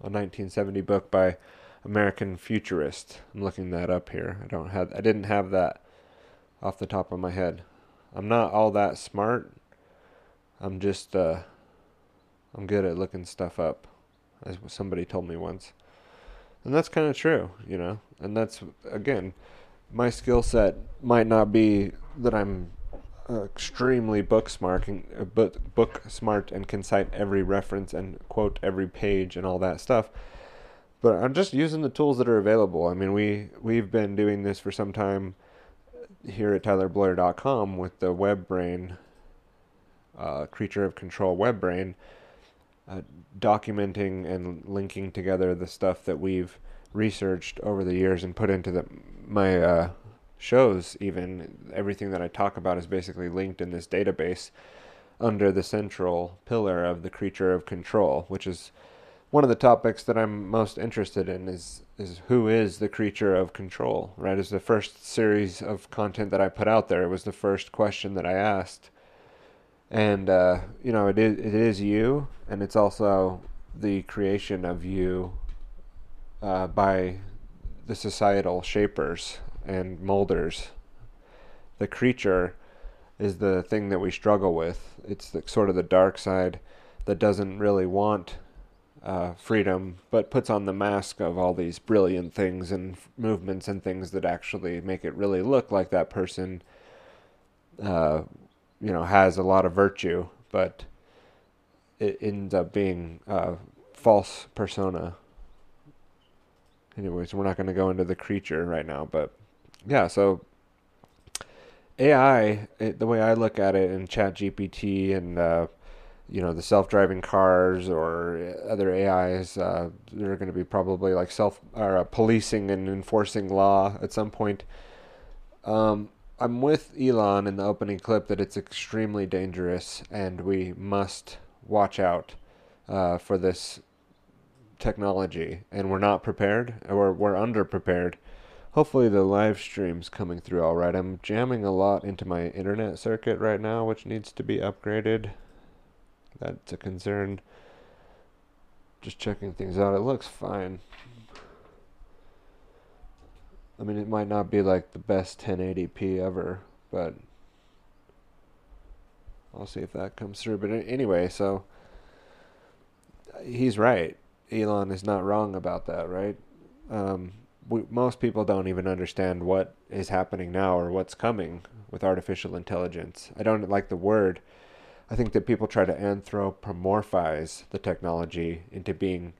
a 1970 book by American futurist. I'm looking that up here. I don't have I didn't have that off the top of my head. I'm not all that smart. I'm just uh, I'm good at looking stuff up, as somebody told me once. And that's kind of true, you know. And that's again, my skill set might not be that I'm uh, extremely book smart, and, uh, book, book smart, and can cite every reference and quote every page and all that stuff. But I'm just using the tools that are available. I mean, we we've been doing this for some time here at TylerBloyer.com with the WebBrain, uh, Creature of Control WebBrain, uh, documenting and linking together the stuff that we've researched over the years and put into the my uh, shows even. Everything that I talk about is basically linked in this database under the central pillar of the creature of control, which is one of the topics that I'm most interested in is is who is the creature of control, right? Is the first series of content that I put out there. It was the first question that I asked. And uh, you know, it is it is you and it's also the creation of you uh, by the societal shapers and molders. The creature is the thing that we struggle with. It's the, sort of the dark side that doesn't really want uh, freedom, but puts on the mask of all these brilliant things and f- movements and things that actually make it really look like that person, uh, you know, has a lot of virtue, but it ends up being a false persona. Anyways, we're not going to go into the creature right now, but yeah, so AI, it, the way I look at it in Chat GPT and uh, you know the self-driving cars or other AIs, uh, they're going to be probably like self or uh, policing and enforcing law at some point. Um, I'm with Elon in the opening clip that it's extremely dangerous and we must watch out uh, for this technology. And we're not prepared, or we're underprepared. Hopefully, the live stream's coming through all right. I'm jamming a lot into my internet circuit right now, which needs to be upgraded. That's a concern. Just checking things out. It looks fine. I mean, it might not be like the best 1080p ever, but I'll see if that comes through. But anyway, so he's right. Elon is not wrong about that, right? Um, we, most people don't even understand what is happening now or what's coming with artificial intelligence. I don't like the word. I think that people try to anthropomorphize the technology into being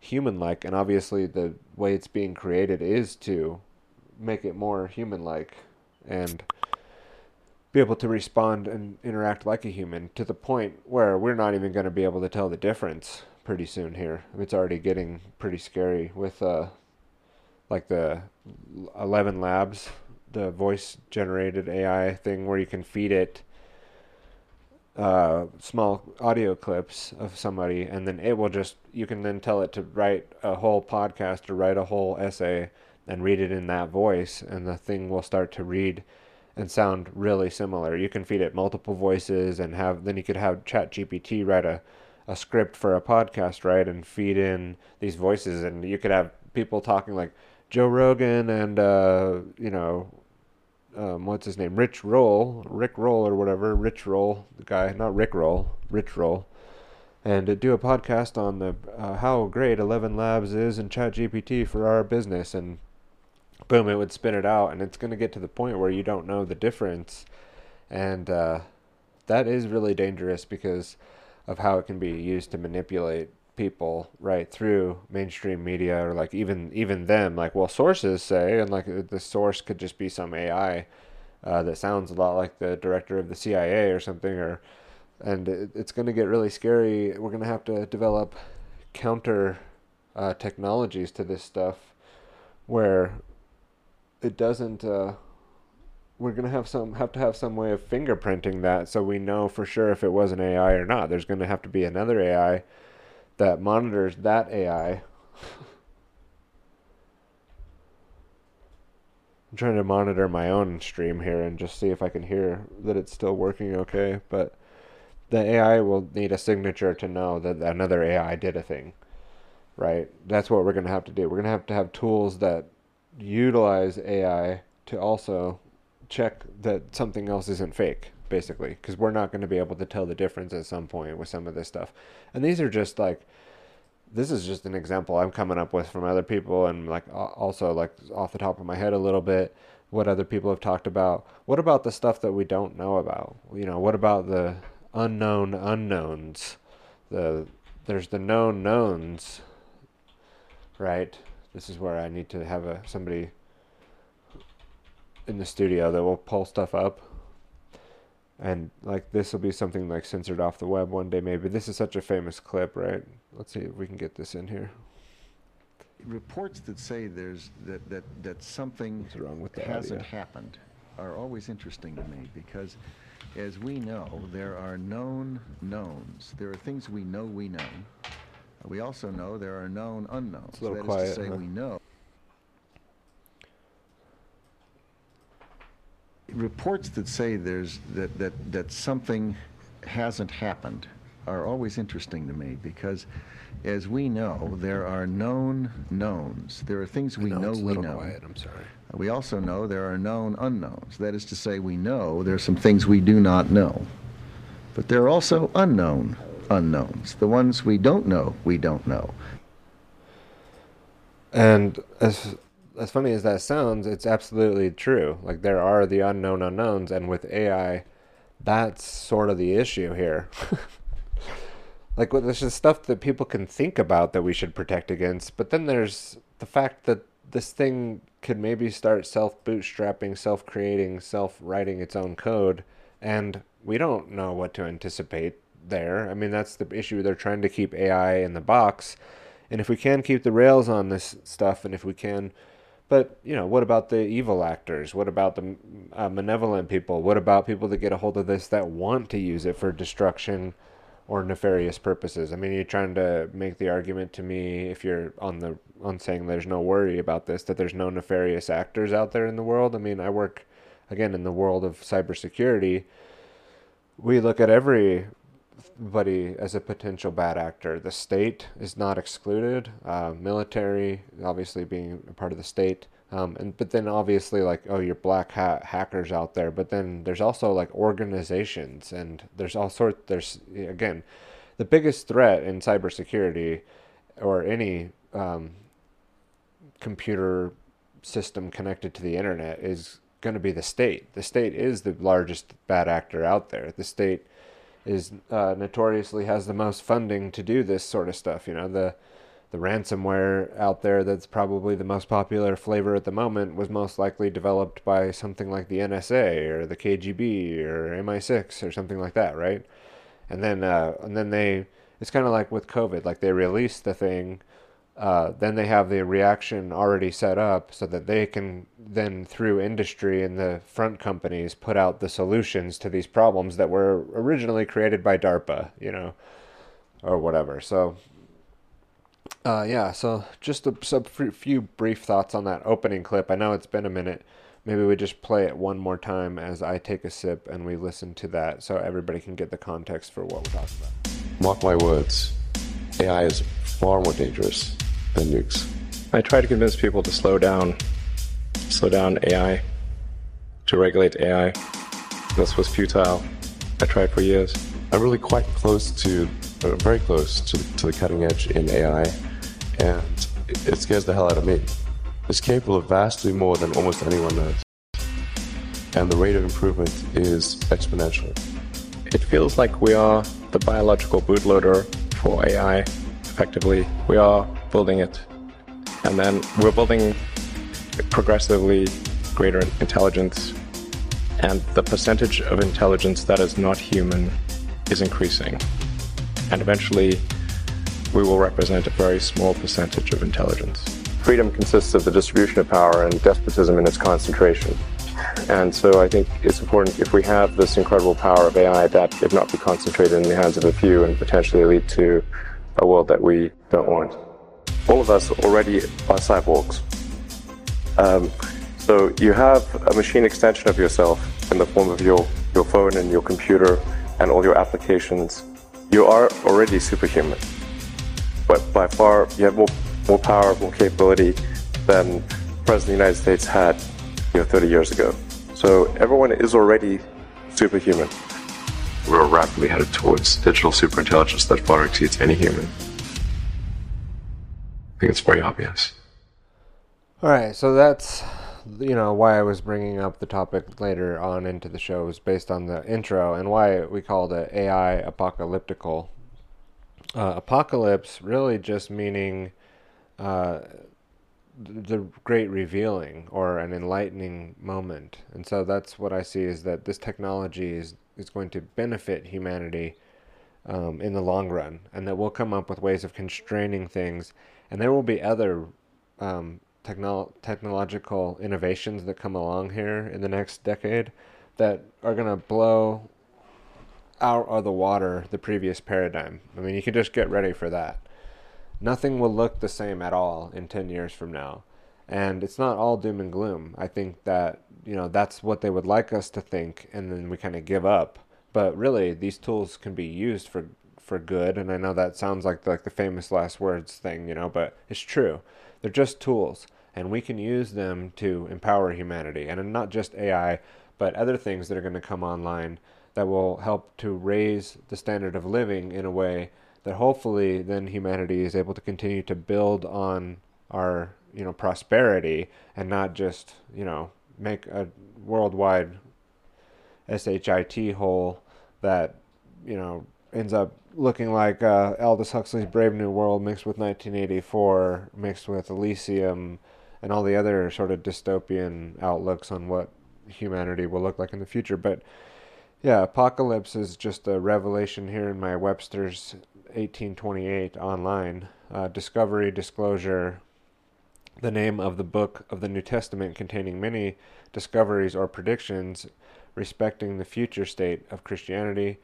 human like, and obviously, the way it's being created is to make it more human like and be able to respond and interact like a human to the point where we're not even going to be able to tell the difference pretty soon here. It's already getting pretty scary with uh like the 11 labs, the voice generated AI thing where you can feed it uh, small audio clips of somebody and then it will just you can then tell it to write a whole podcast or write a whole essay and read it in that voice, and the thing will start to read and sound really similar. You can feed it multiple voices and have then you could have Chat GPT write a, a script for a podcast, right, and feed in these voices, and you could have people talking like Joe Rogan and uh, you know um, what's his name, Rich Roll, Rick Roll or whatever, Rich Roll, the guy, not Rick Roll, Rich Roll, and do a podcast on the uh, how great Eleven Labs is and Chat GPT for our business, and boom, it would spin it out, and it's going to get to the point where you don't know the difference, and uh, that is really dangerous because of how it can be used to manipulate people right through mainstream media or like even even them like well sources say and like the source could just be some AI uh, that sounds a lot like the director of the CIA or something or and it, it's going to get really scary we're going to have to develop counter uh, technologies to this stuff where it doesn't. Uh, we're gonna have some have to have some way of fingerprinting that so we know for sure if it was an AI or not. There's gonna have to be another AI that monitors that AI. I'm trying to monitor my own stream here and just see if I can hear that it's still working okay. But the AI will need a signature to know that another AI did a thing, right? That's what we're going to have to do. We're going to have to have tools that utilize AI to also check that something else isn't fake, basically, because we're not going to be able to tell the difference at some point with some of this stuff. And these are just like, this is just an example I'm coming up with from other people, and like also like off the top of my head a little bit, what other people have talked about. What about the stuff that we don't know about? You know, what about the unknown unknowns? The there's the known knowns, right? this is where I need to have a somebody in the studio that will pull stuff up. And like this will be something like censored off the web one day maybe. This is such a famous clip, right? Let's see if we can get this in here. Reports that say there's that that that something wrong with hasn't audio? happened are always interesting to me because as we know, there are known knowns. There are things we know we know we also know there are known unknowns. It's a little that quiet, is to say, huh? we know. Reports that say there's that, that, that something hasn't happened are always interesting to me because, as we know, there are known knowns. There are things we know, we know. quiet. I'm sorry. We also know there are known unknowns. That is to say, we know there are some things we do not know. But there are also unknown unknowns. The ones we don't know, we don't know. And as as funny as that sounds, it's absolutely true. Like there are the unknown unknowns, and with AI, that's sort of the issue here. *laughs* like there's just stuff that people can think about that we should protect against, but then there's the fact that this thing could maybe start self bootstrapping, self creating, self writing its own code, and we don't know what to anticipate there. I mean, that's the issue. They're trying to keep AI in the box. And if we can keep the rails on this stuff, and if we can But you know, what about the evil actors? What about the uh, malevolent people? What about people that get a hold of this that want to use it for destruction or nefarious purposes? I mean, you're trying to make the argument to me if you're on the on saying there's no worry about this that there's no nefarious actors out there in the world. I mean, I work again in the world of cybersecurity. We look at every everybody as a potential bad actor. The state is not excluded. Uh, military, obviously being a part of the state, um, and but then obviously like oh, you're black hat hackers out there. But then there's also like organizations, and there's all sorts. There's again, the biggest threat in cybersecurity, or any um, computer system connected to the internet is going to be the state. The state is the largest bad actor out there. The state is uh, notoriously has the most funding to do this sort of stuff. You know, the the ransomware out there that's probably the most popular flavor at the moment was most likely developed by something like the NSA or the KGB or MI6 or something like that, right? And then uh, and then they it's kind of like with COVID, like they release the thing uh, then they have the reaction already set up so that they can then through industry and the front companies put out the solutions to these problems that were originally created by DARPA, you know, or whatever. So, uh, yeah, so just a, few brief thoughts on that opening clip. I know it's been a minute. Maybe we just play it one more time as I take a sip and we listen to that so everybody can get the context for what we're talking about. Mark my words, AI is far more dangerous nukes. I try to convince people to slow down, slow down AI, to regulate AI. This was futile. I tried for years. I'm really quite close to, uh, very close to, to the cutting edge in AI, and it, it scares the hell out of me. It's capable of vastly more than almost anyone knows, and the rate of improvement is exponential. It feels like we are the biological bootloader for AI, effectively. We are building it. And then we're building progressively greater intelligence. And the percentage of intelligence that is not human is increasing. And eventually, we will represent a very small percentage of intelligence. Freedom consists of the distribution of power and despotism in its concentration. And so I think it's important if we have this incredible power of AI that it not be concentrated in the hands of a few and potentially lead to a world that we don't want all of us already are cyborgs. Um, so you have a machine extension of yourself in the form of your, your phone and your computer and all your applications. You are already superhuman. But by far, you have more, more power, more capability than the President of the United States had you know, 30 years ago. So everyone is already superhuman. We're rapidly headed towards digital superintelligence that far exceeds any human. I think it's pretty obvious. All right, so that's you know why I was bringing up the topic later on into the show was based on the intro and why we called it AI apocalyptical. Uh, apocalypse really just meaning uh, the great revealing or an enlightening moment, and so that's what I see is that this technology is is going to benefit humanity um, in the long run, and that we'll come up with ways of constraining things and there will be other um, technolo- technological innovations that come along here in the next decade that are going to blow out of the water the previous paradigm. I mean, you can just get ready for that. Nothing will look the same at all in 10 years from now. And it's not all doom and gloom. I think that, you know, that's what they would like us to think, and then we kind of give up. But really, these tools can be used for for good and I know that sounds like the, like the famous last words thing, you know, but it's true. They're just tools and we can use them to empower humanity and not just AI, but other things that are going to come online that will help to raise the standard of living in a way that hopefully then humanity is able to continue to build on our, you know, prosperity and not just, you know, make a worldwide SHIT hole that, you know, ends up looking like uh, Aldous Huxley's Brave New World mixed with 1984, mixed with Elysium, and all the other sort of dystopian outlooks on what humanity will look like in the future. But yeah, apocalypse is just a revelation here in my Webster's 1828 online. Uh, discovery, disclosure, the name of the book of the New Testament containing many discoveries or predictions respecting the future state of Christianity.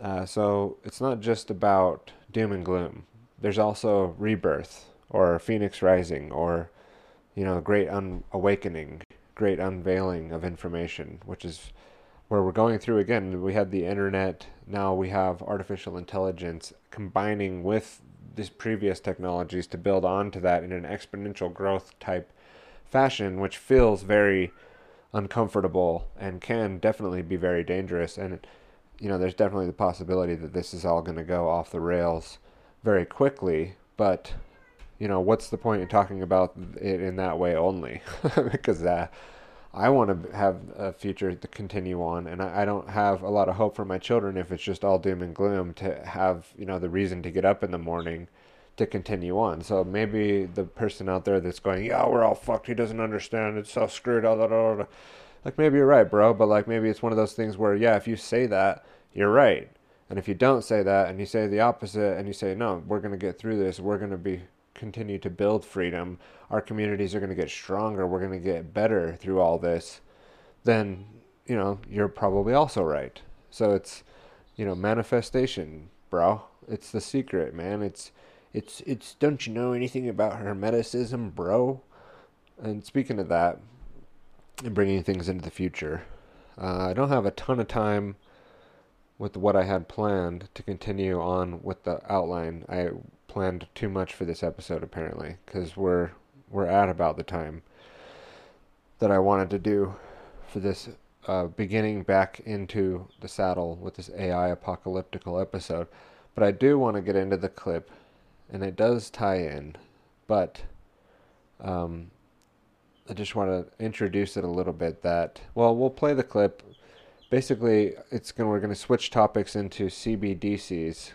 Uh, so it's not just about doom and gloom. There's also rebirth or phoenix rising or, you know, great un- awakening, great unveiling of information, which is where we're going through again. We had the internet, now we have artificial intelligence combining with these previous technologies to build onto that in an exponential growth type fashion, which feels very uncomfortable and can definitely be very dangerous. And, you know, there's definitely the possibility that this is all going to go off the rails very quickly. But, you know, what's the point in talking about it in that way only? *laughs* because uh, I want to have a future to continue on, and I, I don't have a lot of hope for my children if it's just all doom and gloom to have, you know, the reason to get up in the morning to continue on. So maybe the person out there that's going, yeah, we're all fucked. He doesn't understand. It's so screwed. Blah, blah, blah. Like maybe you're right, bro. But like maybe it's one of those things where yeah, if you say that, you're right. And if you don't say that and you say the opposite and you say no, we're gonna get through this. We're gonna be continue to build freedom. Our communities are gonna get stronger. We're gonna get better through all this. Then you know you're probably also right. So it's you know manifestation, bro. It's the secret, man. It's it's it's don't you know anything about hermeticism, bro? And speaking of that, and bringing things into the future, uh, I don't have a ton of time with what I had planned to continue on with the outline. I planned too much for this episode apparently because we're we're at about the time that I wanted to do for this uh, beginning back into the saddle with this AI apocalyptical episode. But I do want to get into the clip and it does tie in, but um, I just want to introduce it a little bit. That well, we'll play the clip. Basically, it's going we're going to switch topics into CBDCs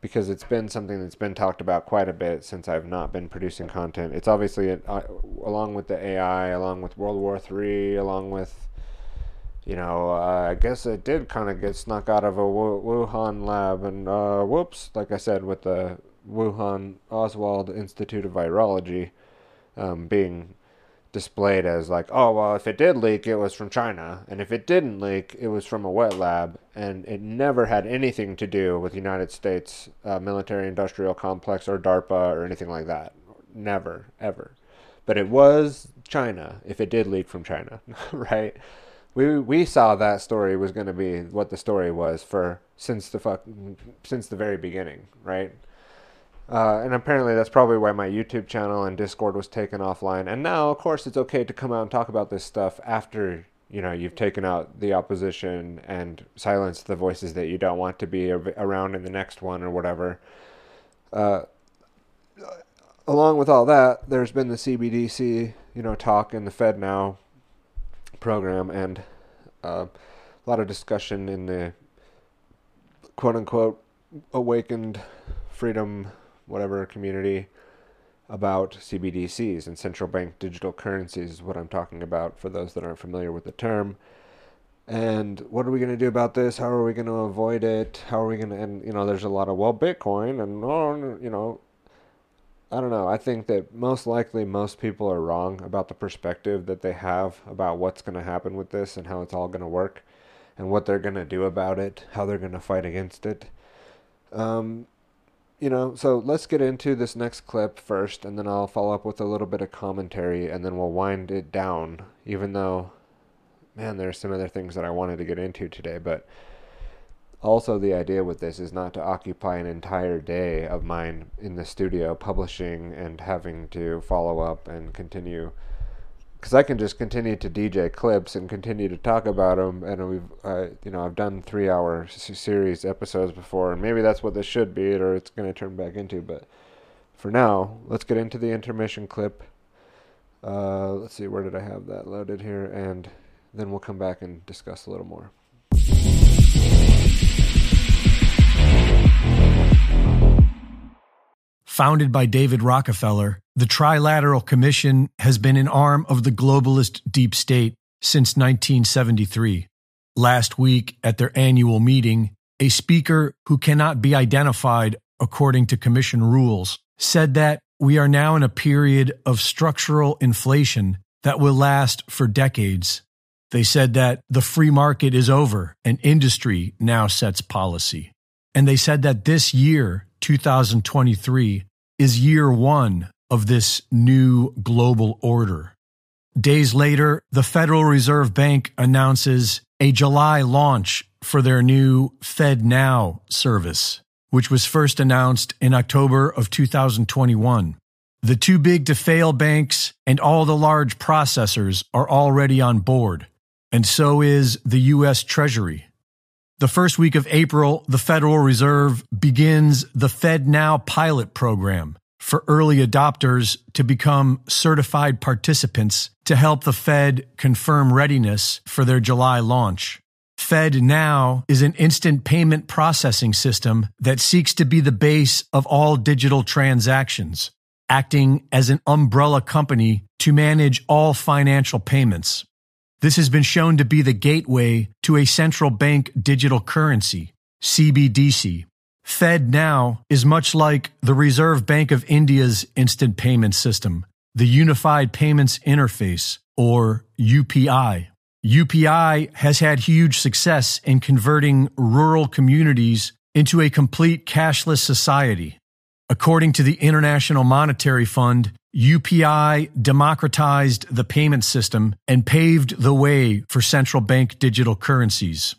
because it's been something that's been talked about quite a bit since I've not been producing content. It's obviously uh, along with the AI, along with World War Three, along with you know, uh, I guess it did kind of get snuck out of a Wuhan lab, and uh, whoops, like I said, with the Wuhan Oswald Institute of Virology um, being displayed as like, oh well, if it did leak, it was from China, and if it didn't leak, it was from a wet lab, and it never had anything to do with United States uh, military-industrial complex or DARPA or anything like that. Never, ever. But it was China if it did leak from China, *laughs* right? We we saw that story was going to be what the story was for since the fuck since the very beginning, right? Uh, and apparently that's probably why my YouTube channel and Discord was taken offline. And now, of course, it's okay to come out and talk about this stuff after you know you've taken out the opposition and silenced the voices that you don't want to be around in the next one or whatever. Uh, along with all that, there's been the CBDC, you know, talk in the FedNow program, and uh, a lot of discussion in the quote unquote awakened freedom whatever community about CBDCs and central bank digital currencies is what I'm talking about for those that aren't familiar with the term. And what are we going to do about this? How are we going to avoid it? How are we going to, and you know, there's a lot of, well, Bitcoin and, oh, you know, I don't know. I think that most likely most people are wrong about the perspective that they have about what's going to happen with this and how it's all going to work and what they're going to do about it, how they're going to fight against it. Um, you know, so let's get into this next clip first, and then I'll follow up with a little bit of commentary, and then we'll wind it down. Even though, man, there's some other things that I wanted to get into today, but also the idea with this is not to occupy an entire day of mine in the studio publishing and having to follow up and continue because I can just continue to DJ clips and continue to talk about them. And we've, uh, you know, I've done three hour series episodes before, and maybe that's what this should be, or it's going to turn back into. But for now, let's get into the intermission clip. Uh, let's see, where did I have that loaded here? And then we'll come back and discuss a little more. Founded by David Rockefeller, the Trilateral Commission has been an arm of the globalist deep state since 1973. Last week, at their annual meeting, a speaker who cannot be identified according to Commission rules said that we are now in a period of structural inflation that will last for decades. They said that the free market is over and industry now sets policy. And they said that this year, 2023, is year one of this new global order. Days later, the Federal Reserve Bank announces a July launch for their new FedNow service, which was first announced in October of 2021. The too big to fail banks and all the large processors are already on board, and so is the U.S. Treasury. The first week of April, the Federal Reserve begins the FedNow pilot program, for early adopters to become certified participants to help the Fed confirm readiness for their July launch. FedNow is an instant payment processing system that seeks to be the base of all digital transactions, acting as an umbrella company to manage all financial payments. This has been shown to be the gateway to a central bank digital currency, CBDC, Fed Now is much like the Reserve Bank of India's instant payment system, the Unified Payments Interface, or UPI. UPI has had huge success in converting rural communities into a complete cashless society. According to the International Monetary Fund, UPI democratized the payment system and paved the way for central bank digital currencies.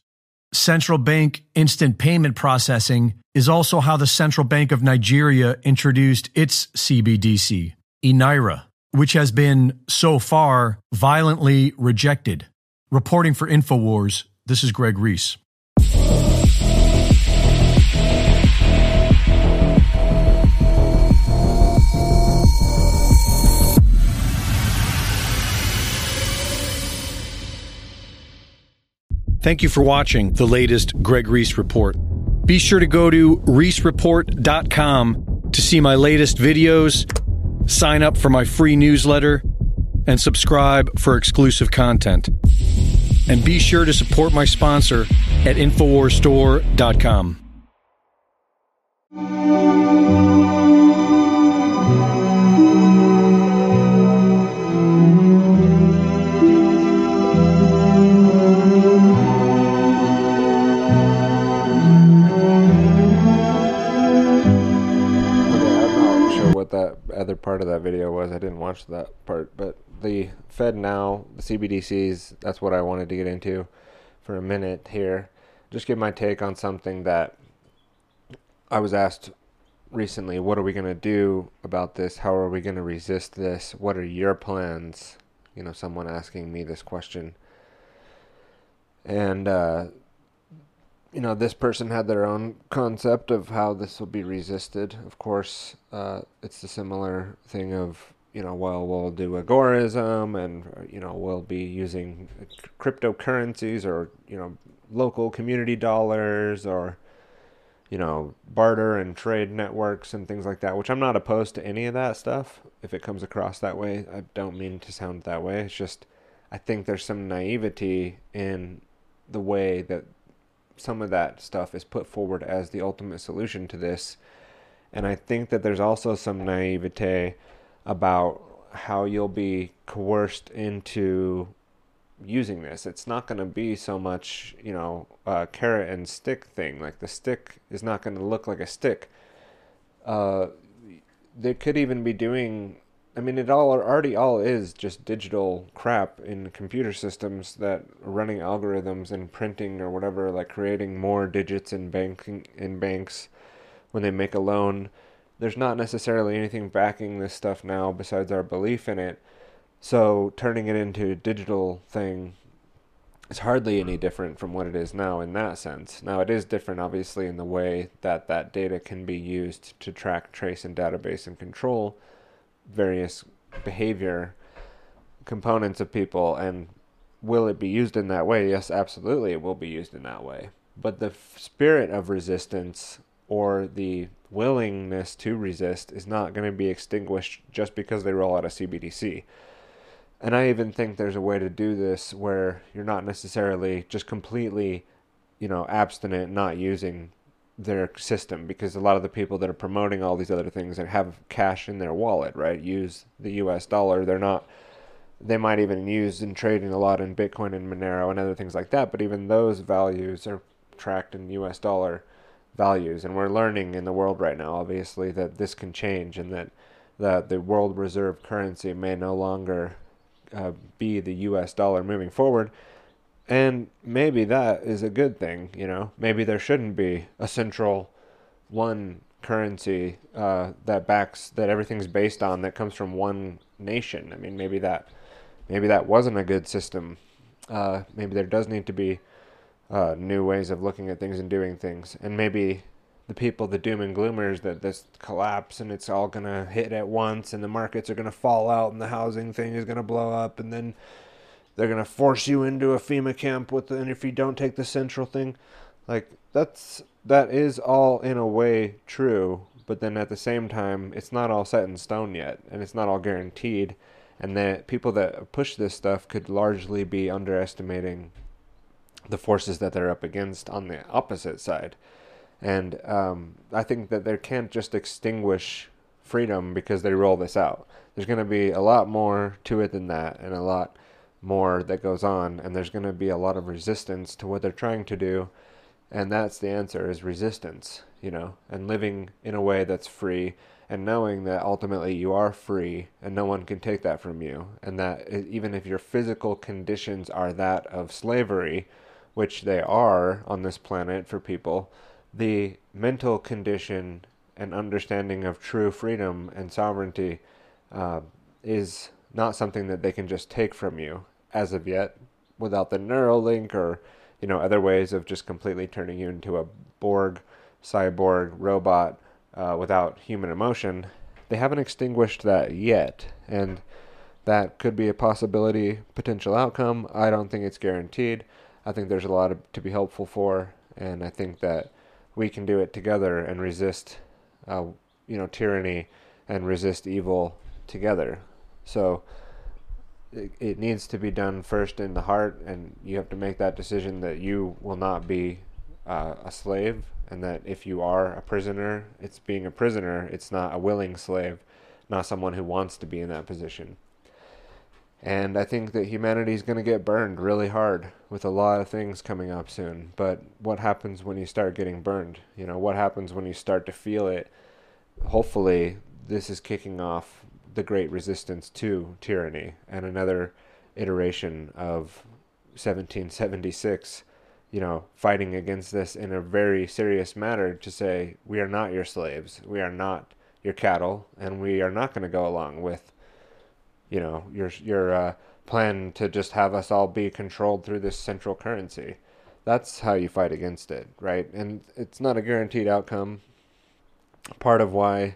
Central bank instant payment processing is also how the Central Bank of Nigeria introduced its CBDC, Naira, which has been so far violently rejected. Reporting for InfoWars, this is Greg Reese. Thank you for watching the latest Greg Reese Report. Be sure to go to reesereport.com to see my latest videos, sign up for my free newsletter, and subscribe for exclusive content. And be sure to support my sponsor at InfoWarsStore.com. part of that video was. I didn't watch that part, but the Fed now, the CBDCs, that's what I wanted to get into for a minute here. Just give my take on something that I was asked recently. What are we going to do about this? How are we going to resist this? What are your plans? You know, someone asking me this question. And uh, you know, this person had their own concept of how this will be resisted. Of course, uh, it's the similar thing of, you know, well, we'll do agorism and, you know, we'll be using cryptocurrencies or, you know, local community dollars or, you know, barter and trade networks and things like that, which I'm not opposed to any of that stuff. If it comes across that way, I don't mean to sound that way. It's just, I think there's some naivety in the way that some of that stuff is put forward as the ultimate solution to this. And I think that there's also some naivete about how you'll be coerced into using this. It's not going to be so much, you know, a carrot and stick thing. Like the stick is not going to look like a stick. Uh, they could even be doing I mean, it all already all is just digital crap in computer systems that running algorithms and printing or whatever, like creating more digits in banking in banks when they make a loan. There's not necessarily anything backing this stuff now besides our belief in it. So turning it into a digital thing is hardly any different from what it is now in that sense. Now it is different obviously in the way that that data can be used to track, trace, and database and control various behavior components of people and will it be used in that way yes absolutely it will be used in that way but the spirit of resistance or the willingness to resist is not going to be extinguished just because they roll out a CBDC. And I even think there's a way to do this where you're not necessarily just completely, you know, abstinent, not using their system because a lot of the people that are promoting all these other things and have cash in their wallet, right, use the U.S. dollar. They're not. They might even use and trading a lot in Bitcoin and Monero and other things like that. But even those values are tracked in U.S. dollar values, and we're learning in the world right now, obviously, that this can change and that that the world reserve currency may no longer uh, be the U.S. dollar moving forward and maybe that is a good thing, you know. Maybe there shouldn't be a central one currency uh, that backs that everything's based on that comes from one nation. I mean, maybe that maybe that wasn't a good system. Uh, maybe there does need to be uh, new ways of looking at things and doing things, and maybe the people, the doom and gloomers, that this collapse and it's all gonna hit at once, and the markets are gonna fall out, and the housing thing is gonna blow up, and then they're gonna force you into a FEMA camp with, and if you don't take the central thing, like that's that is all in a way true, but then at the same time, it's not all set in stone yet, and it's not all guaranteed, and that people that push this stuff could largely be underestimating the forces that they're up against on the opposite side, and um, I think that they can't just extinguish freedom because they roll this out. There's going to be a lot more to it than that, and a lot more that goes on and there's going to be a lot of resistance to what they're trying to do and that's the answer is resistance you know and living in a way that's free and knowing that ultimately you are free and no one can take that from you and that even if your physical conditions are that of slavery which they are on this planet for people the mental condition and understanding of true freedom and sovereignty uh, is not something that they can just take from you as of yet without the Neuralink or you know other ways of just completely turning you into a Borg cyborg robot uh, without human emotion. They haven't extinguished that yet, and that could be a possibility, potential outcome. I don't think it's guaranteed. I think there's a lot of, to be helpful for, and I think that we can do it together and resist, uh, you know, tyranny and resist evil together. So it, it needs to be done first in the heart, and you have to make that decision that you will not be uh, a slave, and that if you are a prisoner, it's being a prisoner. It's not a willing slave, not someone who wants to be in that position. And I think that humanity is going to get burned really hard with a lot of things coming up soon. But what happens when you start getting burned? You know, what happens when you start to feel it? Hopefully, this is kicking off the great resistance to tyranny and another iteration of 1776 you know fighting against this in a very serious manner to say we are not your slaves. We are not your cattle and we are not going to go along with you know your your uh, plan to just have us all be controlled through this central currency. That's how you fight against it right? And it's not a guaranteed outcome. Part of why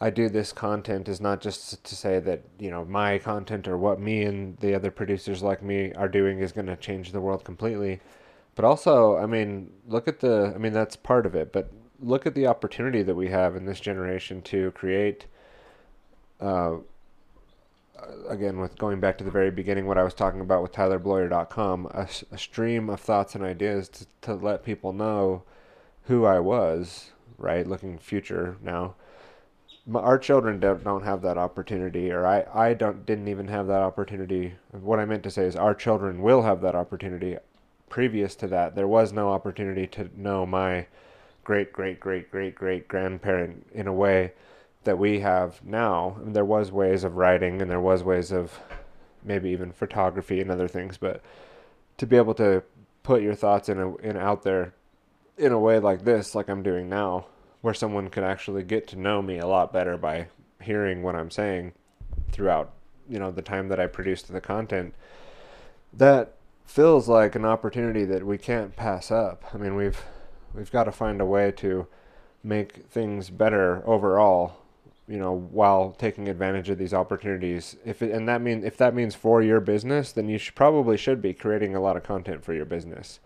I do this content is not just to say that you know my content or what me and the other producers like me are doing is going to change the world completely, but also I mean look at the I mean that's part of it, but look at the opportunity that we have in this generation to create. Uh, again, with going back to the very beginning, what I was talking about with TylerBloyer.com, a, a stream of thoughts and ideas to, to let people know who I was, right? Looking future now our children don't, don't have that opportunity or I, I don't didn't even have that opportunity. What i meant to say is our children will have that opportunity previous to that. There was no opportunity to know my great great great great great grandparent in a way that we have now. And there was ways of writing and there was ways of maybe even photography and other things but to be able to put your thoughts in a in out there in a way like this like i'm doing now where someone could actually get to know me a lot better by hearing what I'm saying throughout, you know, the time that I produced the content. That feels like an opportunity that we can't pass up. I mean, we've we've got to find a way to make things better overall, you know, while taking advantage of these opportunities. If it, and that mean if that means for your business, then you should probably should be creating a lot of content for your business.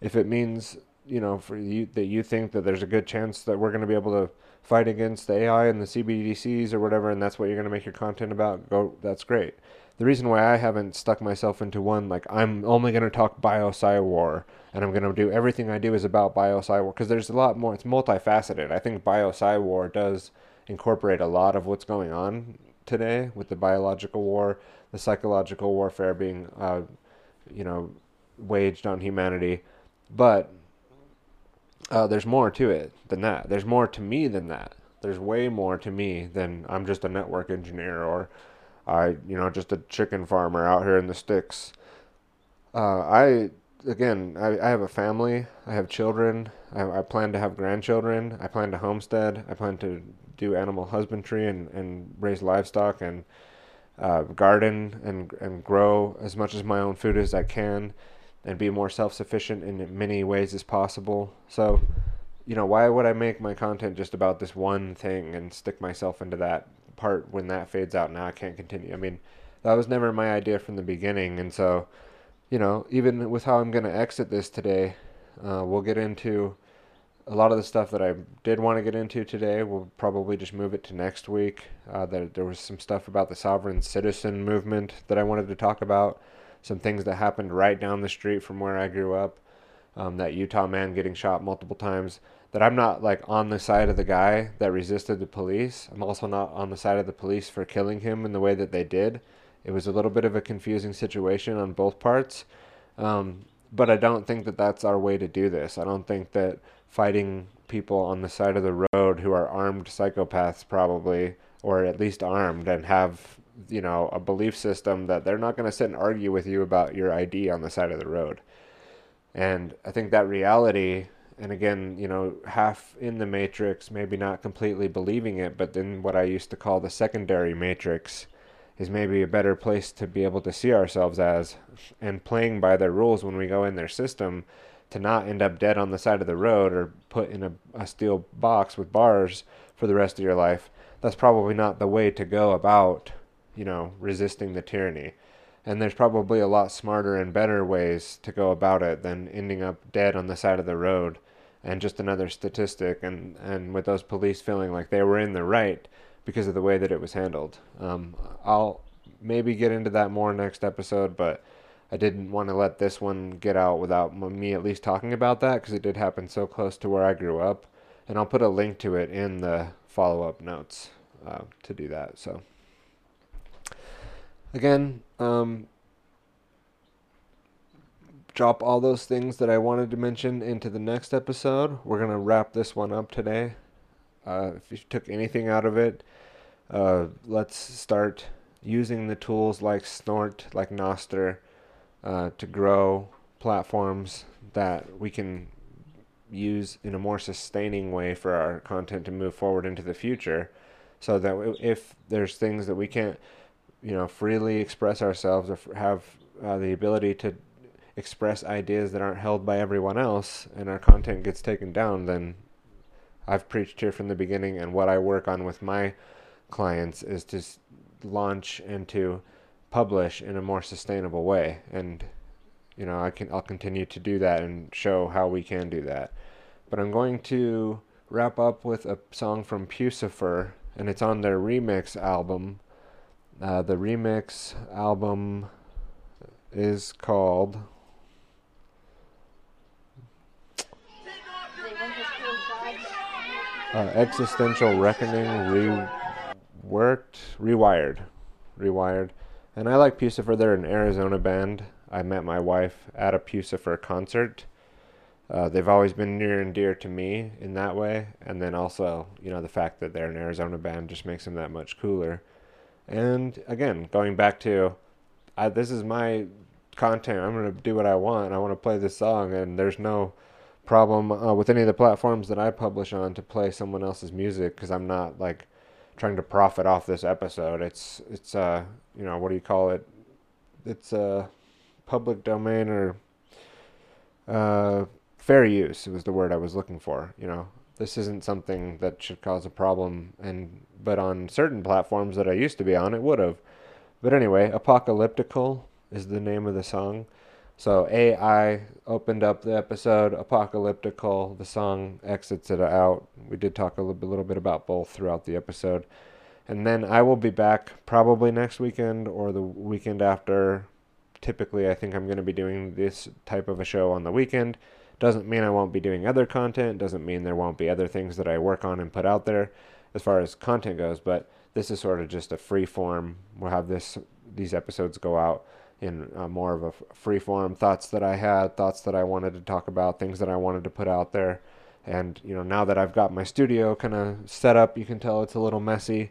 If it means you know, for you that you think that there's a good chance that we're going to be able to fight against the AI and the CBDCs or whatever, and that's what you're going to make your content about, go. That's great. the reason why I haven't stuck myself into one like I'm only going to talk bio war and I'm going to do everything I do is about bio war because there's a lot more. It's multifaceted. I think bio war does incorporate a lot of what's going on today with the biological war, the psychological warfare being, uh, you know, waged on humanity, but uh, there's more to it than that. There's more to me than that. There's way more to me than I'm just a network engineer or I, you know, just a chicken farmer out here in the sticks. Uh, I, again, I, I have a family. I have children. I, I plan to have grandchildren. I plan to homestead. I plan to do animal husbandry and, and raise livestock and uh, garden and and grow as much as my own food as I can and be more self-sufficient in many ways as possible. So, you know, why would I make my content just about this one thing and stick myself into that part when that fades out? Now I can't continue. I mean, that was never my idea from the beginning, and so, you know, even with how I'm going to exit this today, uh, we'll get into a lot of the stuff that I did want to get into today. We'll probably just move it to next week. Uh, there, there was some stuff about the sovereign citizen movement that I wanted to talk about some things that happened right down the street from where I grew up. Um, that Utah man getting shot multiple times. That I'm not like on the side of the guy that resisted the police. I'm also not on the side of the police for killing him in the way that they did. It was a little bit of a confusing situation on both parts. Um, but I don't think that that's our way to do this. I don't think that fighting people on the side of the road who are armed psychopaths, probably, or at least armed and have you know a belief system that they're not going to sit and argue with you about your ID on the side of the road. And I think that reality, and again, you know, half in the matrix, maybe not completely believing it, but then what I used to call the secondary matrix is maybe a better place to be able to see ourselves as and playing by their rules when we go in their system to not end up dead on the side of the road or put in a, a steel box with bars for the rest of your life. That's probably not the way to go about you know, resisting the tyranny. And there's probably a lot smarter and better ways to go about it than ending up dead on the side of the road and just another statistic and, and with those police feeling like they were in the right because of the way that it was handled. Um, I'll maybe get into that more next episode, but I didn't want to let this one get out without me at least talking about that because it did happen so close to where I grew up. And I'll put a link to it in the follow up notes uh, to do that. So again, um, drop all those things that I wanted to mention into the next episode. We're going to wrap this one up today. Uh, if you took anything out of it, uh, let's start using the tools like Snort, like Nostr, uh, to grow platforms that we can use in a more sustaining way for our content to move forward into the future. So that if there's things that we can't you know freely express ourselves or have uh, the ability to express ideas that aren't held by everyone else and our content gets taken down then I've preached here from the beginning and what I work on with my clients is to launch and to publish in a more sustainable way. And you know I can I'll continue to do that and show how we can do that. But I'm going to wrap up with a song from Puscifer and it's on their remix album uh, the remix album is called uh, Existential Reckoning Reworked, Rewired, Rewired. And I like Puscifer. They're an Arizona band. I met my wife at a Puscifer concert. Uh, they've always been near and dear to me in that way, and then also, you know, the fact that they're an Arizona band just makes them that much cooler. And again, going back to I, this is my content. I'm going to do what I want. I want to play this song, and there's no problem uh, with any of the platforms that I publish on to play someone else's music because I'm not like trying to profit off this episode. It's it's uh you know what do you call it? It's a uh, public domain or uh, fair use. It was the word I was looking for. You know, this isn't something that should cause a problem and but on certain platforms that I used to be on it would have. But anyway, Apocalyptical is the name of the song. So AI opened up the episode Apocalyptical. The song exits it out. We did talk a little bit, little bit about both throughout the episode. And then I will be back probably next weekend or the weekend after. Typically, I think I'm going to be doing this type of a show on the weekend. Doesn't mean I won't be doing other content, doesn't mean there won't be other things that I work on and put out there as far as content goes, but this is sort of just a free form. We'll have this these episodes go out in uh, more of a free form thoughts that I had, thoughts that I wanted to talk about, things that I wanted to put out there. And you know, now that I've got my studio kind of set up, you can tell it's a little messy,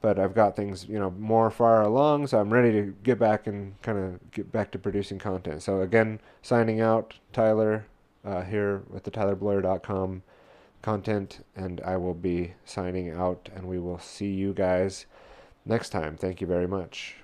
but I've got things you know more far along, so I'm ready to get back and kind of get back to producing content. So again, signing out, Tyler, uh, here with the TylerBloyer.com content, and I will be signing out, and we will see you guys next time. Thank you very much.